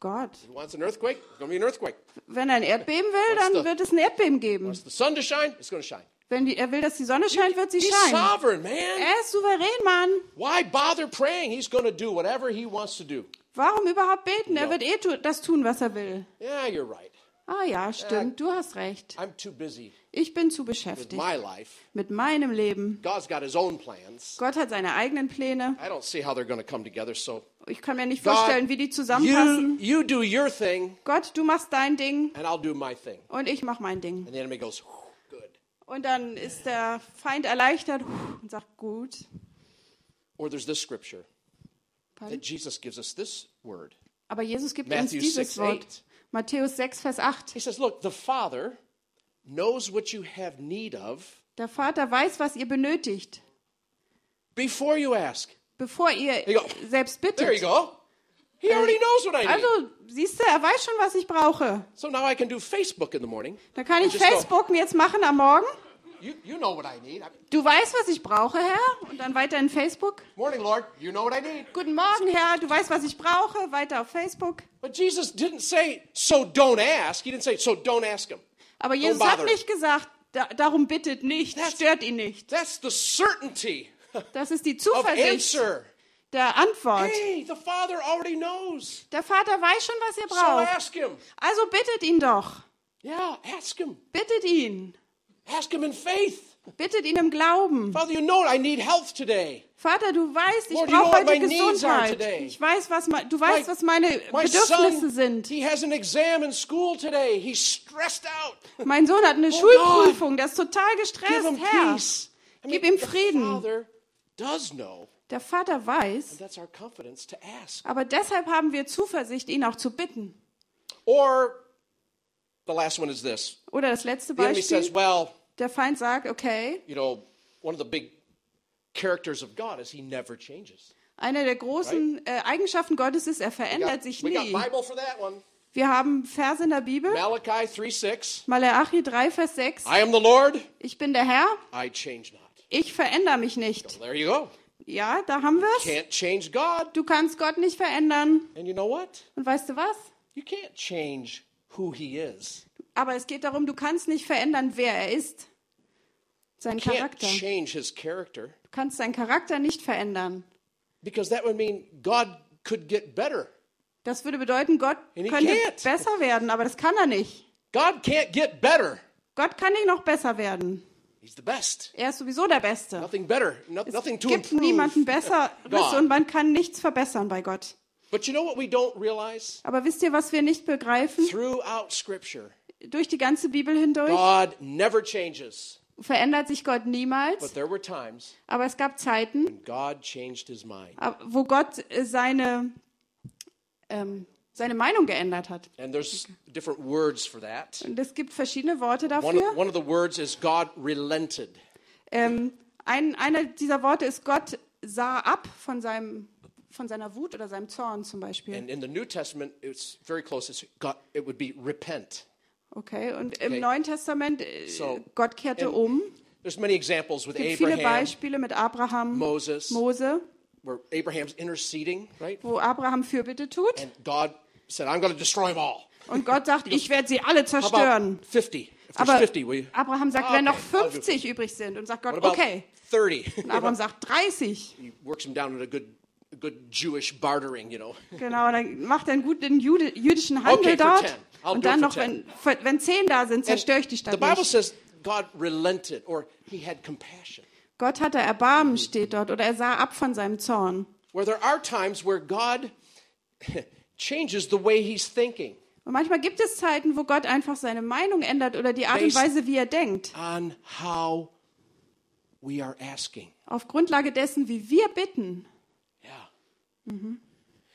Gott. he wants an earthquake. It's going to be an earthquake. Wenn er ein Erdbeben will, dann the- wird es ein Erdbeben geben. Wants the sun to shine? It's to shine. Wenn die, er will, dass die Sonne scheint, wird sie He's scheinen. sovereign, man. Er ist souverän, Mann. Why bother praying? He's to do whatever he wants to do. Warum überhaupt beten? Er wird eh tu das tun, was er will. Yeah, you're right. Ah ja, stimmt, du hast recht. I'm too busy Ich bin zu with beschäftigt my life. mit meinem Leben. God's got his own plans. Gott hat seine eigenen Pläne. I don't see how they're going to come together. So, Ich kann mir nicht vorstellen, wie die you, zusammenpassen. you do your thing, Gott, du machst dein Ding and I'll do my thing. und ich mach mein Ding. And the enemy goes, "Whew, good. Und dann ist der Feind erleichtert und sagt, gut. Or there's this scripture? That Jesus gives us this word. Aber Jesus gibt Matthew uns dieses 6, Wort. 8. Matthäus 6, Vers 8. He says, Look, the Father knows what you have need of Der Vater weiß, was ihr benötigt, before you ask. bevor ihr selbst There you bittet. go. He already knows what I need. Also, siehst du, er weiß schon, was ich brauche. So now I can do Facebook in the morning. Da kann ich Just go. Facebook jetzt machen am Morgen. You, you know what I need. Du weißt, was ich brauche, Herr. Und dann weiter in Facebook. Morning, Lord. You know what I need. Guten Morgen, Herr. Du weißt, was ich brauche. Weiter auf Facebook. But Jesus didn't say, so don't ask. He didn't say, so don't ask him. Aber Jesus hat nicht gesagt, da, darum bittet nicht, That's- stört ihn nicht. That's the certainty Das ist die Zuversicht answer. der Antwort. Hey, the Father already knows. Der Vater weiß schon, was ihr So braucht. ask him. Also bittet ihn doch. Yeah, ask him. Bittet ihn. Ask him in faith. Bittet ihn im Glauben. Father, you know I need health today. Vater, du weißt, ich brauche heute Gesundheit. today. Ich weiß, was du weißt, was meine Bedürfnisse sind. he has an exam in school today. He's stressed out. Mein Sohn hat eine Schulprüfung, der ist total gestresst. Herr, gib ihm Frieden. Father does know. Der Vater weiß, And that's our confidence to ask. aber deshalb haben wir Zuversicht, ihn auch zu bitten. Or the last one is this. Oder das letzte The enemy says, Beispiel, well, der Feind sagt, okay, you know, one of the big characters of God is he never changes. eine der großen äh, Eigenschaften Gottes ist, er verändert got, sich nie. Wir haben Verse in der Bibel, Malachi 3 6. Malachi 3, Vers 6. I am the Lord, Ich bin der Herr, I change not. ich verändere mich nicht. There you go. Ja, da haben wir es. Can't change God. Du kannst Gott nicht verändern. And you know what? Und weißt du was? You can't change who he is. Aber es geht darum, du kannst nicht verändern, wer er ist. Sein Charakter. change his character Du kannst seinen Charakter nicht verändern. because that would mean God could get better. Das würde bedeuten, Gott And könnte can't. besser werden, aber das kann er nicht. God can't get better. Gott kann nicht noch besser werden. He's the best. Er ist sowieso der Beste. Nothing better. No, nothing Es to gibt improve. niemanden Besseres und man kann nichts verbessern bei Gott. But you know what we don't realize? Aber wisst ihr, was wir nicht begreifen? Throughout Scripture, Durch die ganze Bibel hindurch God never changes. verändert sich Gott But niemals. there were times Aber es gab Zeiten, when God changed his mind. wo Gott äh, seine, ähm, seine Meinung geändert hat. And there's different words for that. Und es gibt verschiedene Worte One dafür. of, one of the words is God relented. Ähm, ein, einer dieser Worte ist, Gott sah ab von, seinem, von seiner Wut oder seinem Zorn zum Beispiel. And in the New Testament, it's very close. It's God, it would be repent. Okay, und im Okay. Neuen Testament, äh, So, Gott kehrte um. There's many examples with Es gibt viele Abraham, Beispiele mit Abraham, Moses, Mose, where Abraham's interceding, right? wo Abraham Fürbitte tut. And God said, I'm going to destroy them all. Und Gott sagt, ich werde sie alle zerstören. about 50? If there's Aber 50, will you? Abraham sagt, Ah, wenn noch okay, I'll do 50 übrig sind. Und sagt Gott, okay. 30? Und Abraham sagt 30. he works him down in a good, good Jewish bartering, you know. Genau, dann macht er einen guten Jude, jüdischen Handel Okay, dort. 10. I'll Und dann noch, wenn, wenn 10 da sind, zerstöre ich die the Stadt Bible nicht. says God relented or he had compassion. Gott hatte Erbarmen, steht dort. Oder er sah ab von seinem Zorn. Where there are times where God changes the way he's thinking Und manchmal gibt es Zeiten, wo Gott einfach seine Meinung ändert oder die Art und Weise, wie er denkt. on how we are asking. Auf Grundlage dessen, wie wir bitten.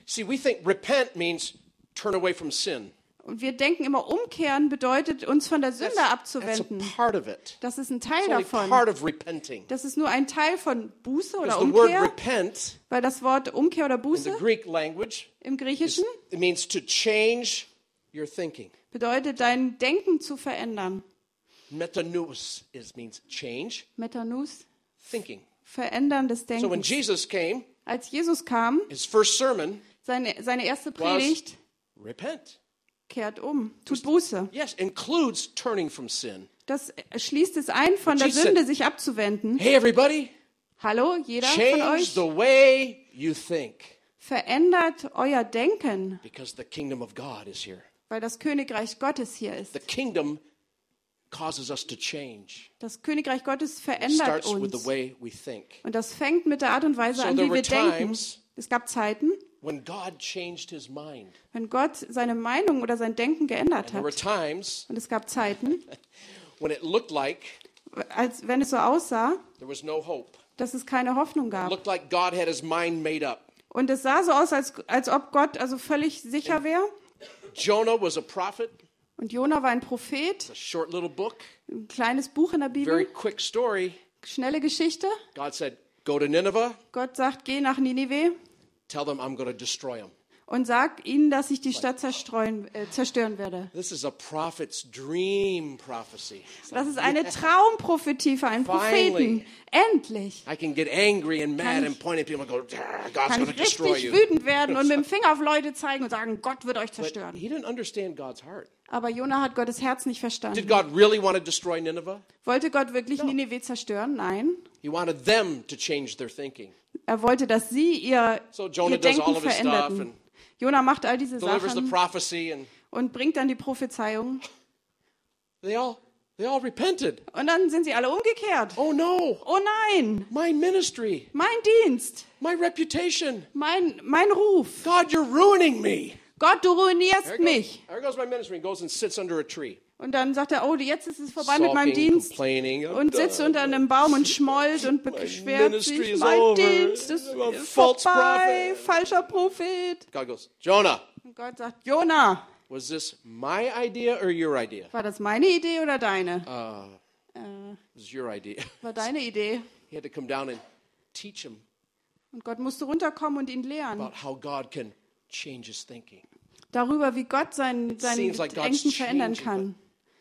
See, we think repent means turn away from sin. Und wir denken immer, umkehren bedeutet, uns von der Sünde that's a abzuwenden. part of it. Das ist ein Teil davon. part of repenting. Das ist nur ein Teil von Buße oder Because the word Umkehr, repent weil das Wort Umkehr oder Buße Greek language, im Griechischen it means to change your thinking. bedeutet, dein Denken zu verändern. Metanous is means change Metanus, thinking. verändern des So when Denkens. Jesus came, Als Jesus kam, his first sermon seine, seine erste was Predigt, repent. kehrt um, tut Buße. Yes, includes turning from sin. Das schließt es ein, von der Jesus Sünde said- sich abzuwenden. Hey, everybody, Hallo, jeder von change euch, the way you think verändert euer Denken, because the kingdom of God is here. weil das Königreich Gottes hier ist. The kingdom causes us to change. Das Königreich Gottes verändert starts with uns. the way we think. Und das fängt mit der Art und Weise an, there wie were wir denken. times- Es gab Zeiten, When God changed his mind, wenn Gott seine Meinung oder sein Denken geändert there were hat. times Und es gab Zeiten, when it looked like als wenn es so aussah, there was no hope. dass es keine Hoffnung It gab. looked like God had his mind made up. Und es sah so aus, als, als ob Gott also völlig sicher wäre. Jonah was a prophet, Und Jona war ein Prophet, a short little book, ein kleines Buch in der very Bibel, quick story. schnelle Geschichte. God said, Go to Nineveh, Gott sagt, geh nach Ninive tell them I'm going to destroy them. Und sag ihnen, dass ich die Stadt zerstreuen, äh, zerstören werde. This is a prophet's dream prophecy. It's Das ist eine Traumprophetie für einen Propheten. Endlich I can get angry and mad Kann and ich- point at people and go, "Ah, God's kann going ich to destroy richtig wütend werden und mit dem Finger auf Leute zeigen und sagen, Gott wird euch But zerstören. he didn't understand God's heart. Aber Jona hat Gottes Herz nicht Did verstanden. God really want to destroy Nineveh? Wollte Gott wirklich Ninive zerstören? Nein. He wanted them to change their thinking. Er wollte, dass sie ihr, So Jonah ihr does Denken all of his stuff veränderten. And Jona macht all diese Sachen und bringt dann die Prophezeiung. they all they all repented. Und dann sind sie alle umgekehrt. Oh no, Oh nein, my ministry, mein Dienst, my reputation. mein, mein Ruf. God, you're ruining me. Gott, du ruinierst mich. there goes my ministry. And goes and sits under a tree, Und dann sagt er, oh, jetzt ist es vorbei mit meinem Dienst. Und sitzt unter einem Baum und schmollt und beschwert sich. Mein. Dienst ist vorbei, prophet." falscher Prophet. God goes, Jonah, Und Gott sagt, Jona, was this my idea or your idea? war das meine Idee oder deine? Uh, it was your idea. war deine Idee. He had to come down and teach him Und Gott musste runterkommen und ihn lehren. about how God can change his thinking. Darüber, wie Gott sein, sein like Denken verändern kann.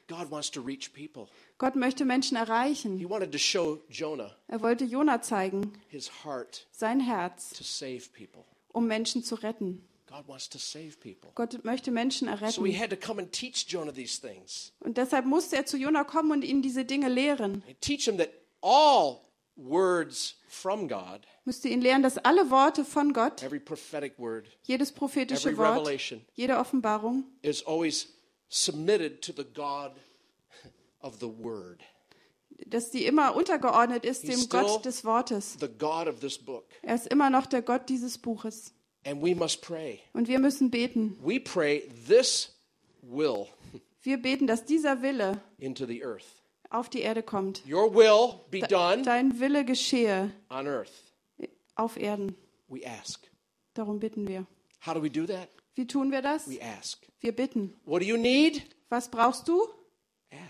But God wants to reach people. Gott möchte Menschen erreichen. He wanted to show Jonah Er wollte Jona zeigen, his heart sein Herz, to save people. um Menschen zu retten. God wants to save people. Gott möchte Menschen So he erretten. had to come and teach Jonah these things. Und deshalb musste er zu Jona kommen und ihn diese Dinge lehren. Teach him that all words from God, Müsste ihn lehren, dass alle Worte von Gott, every prophetic word, jedes prophetische every Wort, revelation jede Offenbarung, is always submitted to the God of the Word, dass die immer untergeordnet ist dem Gott des Wortes. the God of this book. Er ist immer noch der Gott dieses Buches. And we must pray. Und wir müssen beten. We pray this will Wir beten, dass dieser Wille into the earth. auf die Erde kommt. Your will be done Dein Wille geschehe on earth. auf Erden. We ask. Darum bitten wir. How do we do that? Wie tun wir das? Wir bitten. What do you need? Was brauchst du?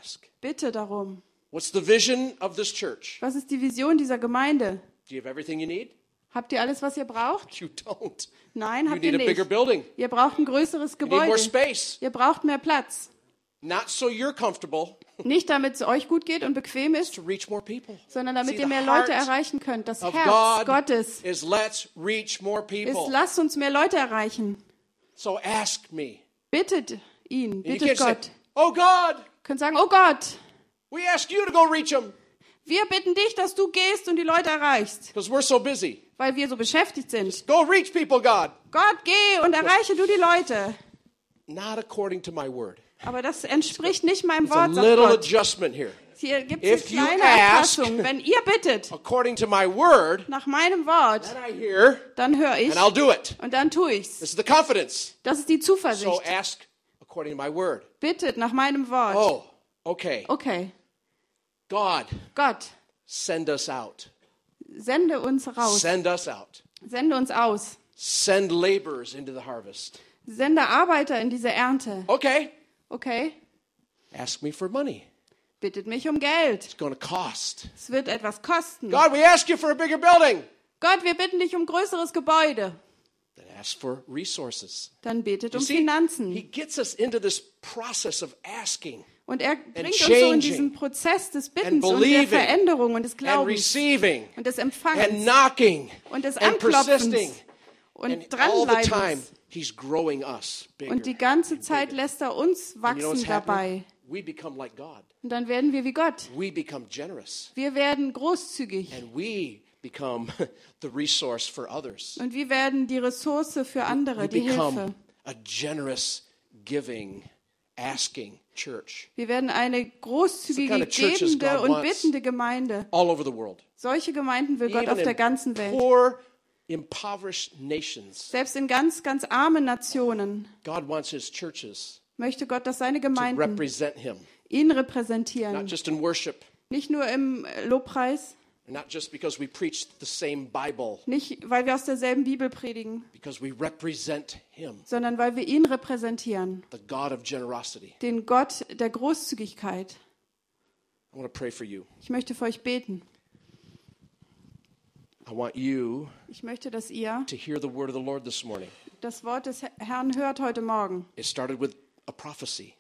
Ask. Bitte darum. What's the vision of this church? Was ist die Vision dieser Gemeinde? Do you have everything you need? Habt ihr alles, was ihr braucht? You don't. Nein, You habt ihr nicht. Ihr braucht ein größeres Gebäude. Ihr braucht mehr Platz. Not so you're comfortable, Nicht damit es euch gut geht und bequem ist, sondern damit See, ihr mehr Leute erreichen könnt. Das Herz Gottes is let's reach more ist, lasst uns mehr Leute erreichen. So ask me. Bittet ihn, bittet can't say, Gott. oh God, Könnt sagen, oh Gott, we ask you to go reach them wir bitten dich, dass du gehst und die Leute erreichst, because we're so busy. weil wir so beschäftigt sind. Go reach people, God. Gott, geh und erreiche du die Leute. Not according to my word. Aber das entspricht nicht meinem It's a Wort, little Gott. adjustment here. Hier gibt es eine ask- Anpassung. Wenn ihr bittet According to my word, nach meinem Wort, then I hear dann höre ich and I'll do it. und dann tue ich's. This is the confidence. Das ist die So Zuversicht. ask according to my word. Bittet nach meinem Wort. Oh, okay. Okay, God, Gott, send us out. sende uns raus. Send us out. Sende uns aus. Send laborers into the harvest. Sende Arbeiter in diese Ernte. Okay. Okay, Ask me for money. Bittet mich um Geld. It's going to cost. Es wird etwas kosten. God, we ask you for a bigger building. Gott, wir bitten dich um größeres Gebäude. Then ask for resources. Dann betet You um see, he Finanzen. gets us into this process of asking Und er bringt uns so in diesen Prozess des and Bittens und der Veränderung und des Glaubens und des Empfangens knocking und des. Anklopfens und dranbleibens. he's growing us bigger. Und die ganze Zeit lässt er uns wachsen dabei. We like God. Und dann werden wir wie Gott. We become generous. Wir werden großzügig. And we become the resource for others. Und wir werden die Ressource für We andere, die Hilfe. become a generous, giving, asking church Wir werden eine großzügige, gebende und bittende Gemeinde. all over the world. Solche Gemeinden will Gott Even auf der ganzen Welt. poor, impoverished nations, Selbst in ganz, ganz armen Nationen God wants his churches möchte Gott, dass seine Gemeinden ihn not repräsentieren. just in worship, Nicht nur im Lobpreis, And not just because we preach the same Bible, Nicht, weil wir aus derselben Bibel predigen, because we represent Him, sondern weil wir ihn repräsentieren, the God of generosity. den Gott der Großzügigkeit. Ich möchte für euch beten. Ich möchte, dass ihr to hear the word of the Lord this morning. das Wort des Herrn hört heute Morgen. It started with a prophecy.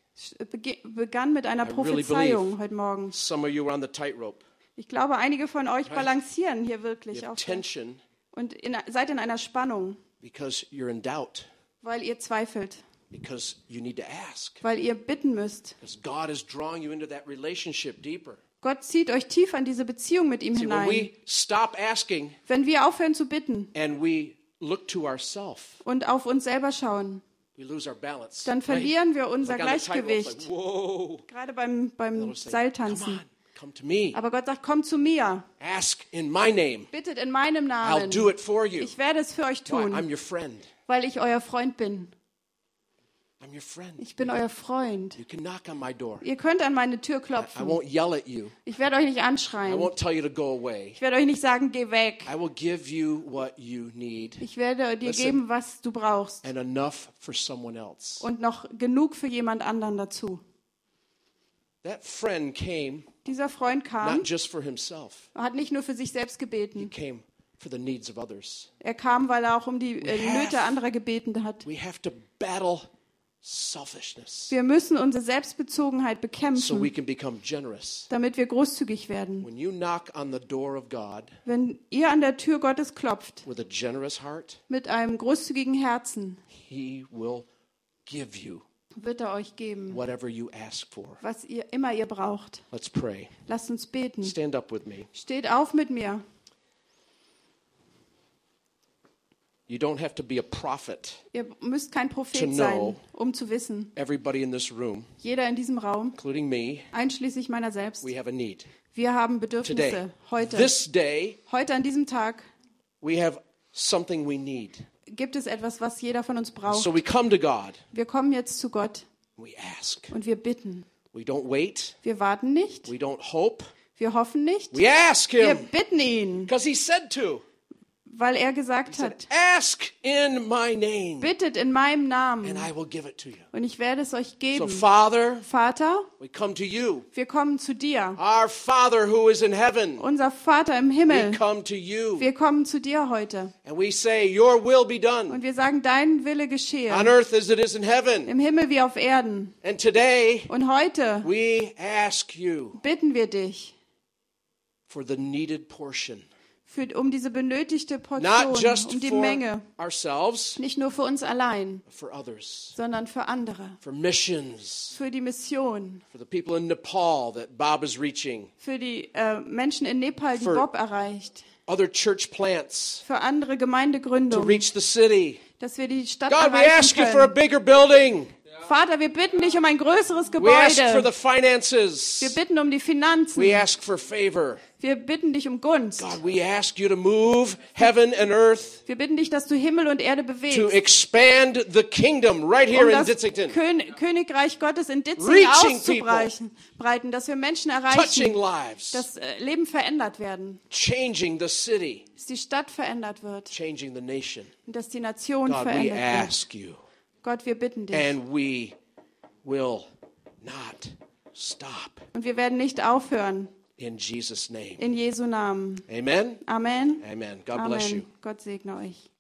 Begann mit einer Prophezeiung heute Morgen. Some of you are on the tightrope. Ich glaube, einige von euch balancieren hier wirklich auf tension und in, seid in einer Spannung, because you're in doubt, weil ihr zweifelt, because you need to ask. weil ihr bitten müsst. Because God is drawing you into that relationship deeper. Gott zieht euch tief an diese Beziehung mit ihm See, when hinein. we stop asking Wenn wir aufhören zu bitten and we look to ourselves, und auf uns selber schauen, we lose our balance. dann verlieren wir unser Gleichgewicht. Gerade beim, beim Seiltanzen. Aber Gott sagt, komm zu mir, bittet in meinem Namen. Ich werde es für euch tun, weil ich euer Freund bin. I'm your friend. Ich bin euer Freund. You can knock on my door. Ihr könnt an meine Tür I klopfen. won't yell at you. Ich werde euch nicht I anschreien. won't tell you to go away. Ich werde euch nicht sagen, geh weg. I will give you what you need Ich werde dir geben, was du brauchst. and enough for someone else. Und noch genug für jemand anderen dazu. That friend came Dieser Freund kam, not just for himself, hat nicht nur für sich selbst he gebeten. came for the needs of others. Er kam, weil er auch um die äh, Nöte anderer gebeten hat. We have to battle Wir müssen unsere Selbstbezogenheit so we bekämpfen, can become generous. damit wir großzügig werden. When you knock on the door of God Wenn ihr an der Tür Gottes klopft, with a generous heart, mit einem großzügigen Herzen, he will give you wird er euch geben, whatever you ask for. was ihr immer ihr braucht. Let's pray. Lasst uns beten. Stand up with me. Steht auf mit mir. You don't have to be a prophet. Ihr müsst kein Prophet sein, um zu wissen. Everybody in this room, Jeder in diesem Raum, including me, einschließlich meiner selbst, we have a need. wir haben Today, Bedürfnisse. Heute, this day, heute an diesem Tag we have something we need. gibt es etwas, was jeder von uns braucht. So we come to God. Wir kommen jetzt zu Gott We ask. und wir bitten. We don't wait. Wir warten nicht, We don't hope. wir hoffen nicht, We ask wir Him bitten ihn, because He said to. Weil er gesagt said, hat, Ask in my name bittet in meinem and Namen I will give it to you. und ich werde es euch So, geben. Father, Vater, we come to you. wir kommen zu dir. Our Father who is in heaven, Unser Vater im we Himmel, come to you. wir kommen zu dir heute And we say, Your will be done und wir sagen, dein Wille on geschehe, earth as it is in heaven. im Himmel wie auf Erden. And today, Und heute we ask you bitten wir dich for the needed portion. Für, um diese benötigte Not Portion, just um die for Menge, ourselves, nicht nur für uns allein, for others, sondern für andere, for missions, für die Mission, for the people in Nepal that Bob is reaching, für die äh, Menschen in Nepal, die Bob erreicht, other church plants. Für andere to Gemeindegründungen, reach the city. dass wir die Stadt God, we erreichen ask you for a können. bigger building. Vater, wir bitten dich um ein größeres We ask for the Gebäude. Wir finances. bitten um die Finanzen. We ask for favor. Wir bitten dich um Gunst. God, we ask you to move heaven and earth Wir bitten dich, dass du Himmel und Erde to bewegst. expand the kingdom right here Um in das Ditzington, Kön Königreich Gottes in Ditzing Reaching auszubreiten, breiten, dass wir Menschen touching erreichen, lives, dass äh, Leben verändert werden, changing the city, dass die Stadt verändert wird changing the nation. und dass die Nation God, we verändert wird. ask you, Gott, wir bitten dich. and we will not stop. Und wir werden nicht aufhören. In Jesus' name. In Jesu Namen. Amen. Amen. Amen. God bless you. Amen. Gott segne euch.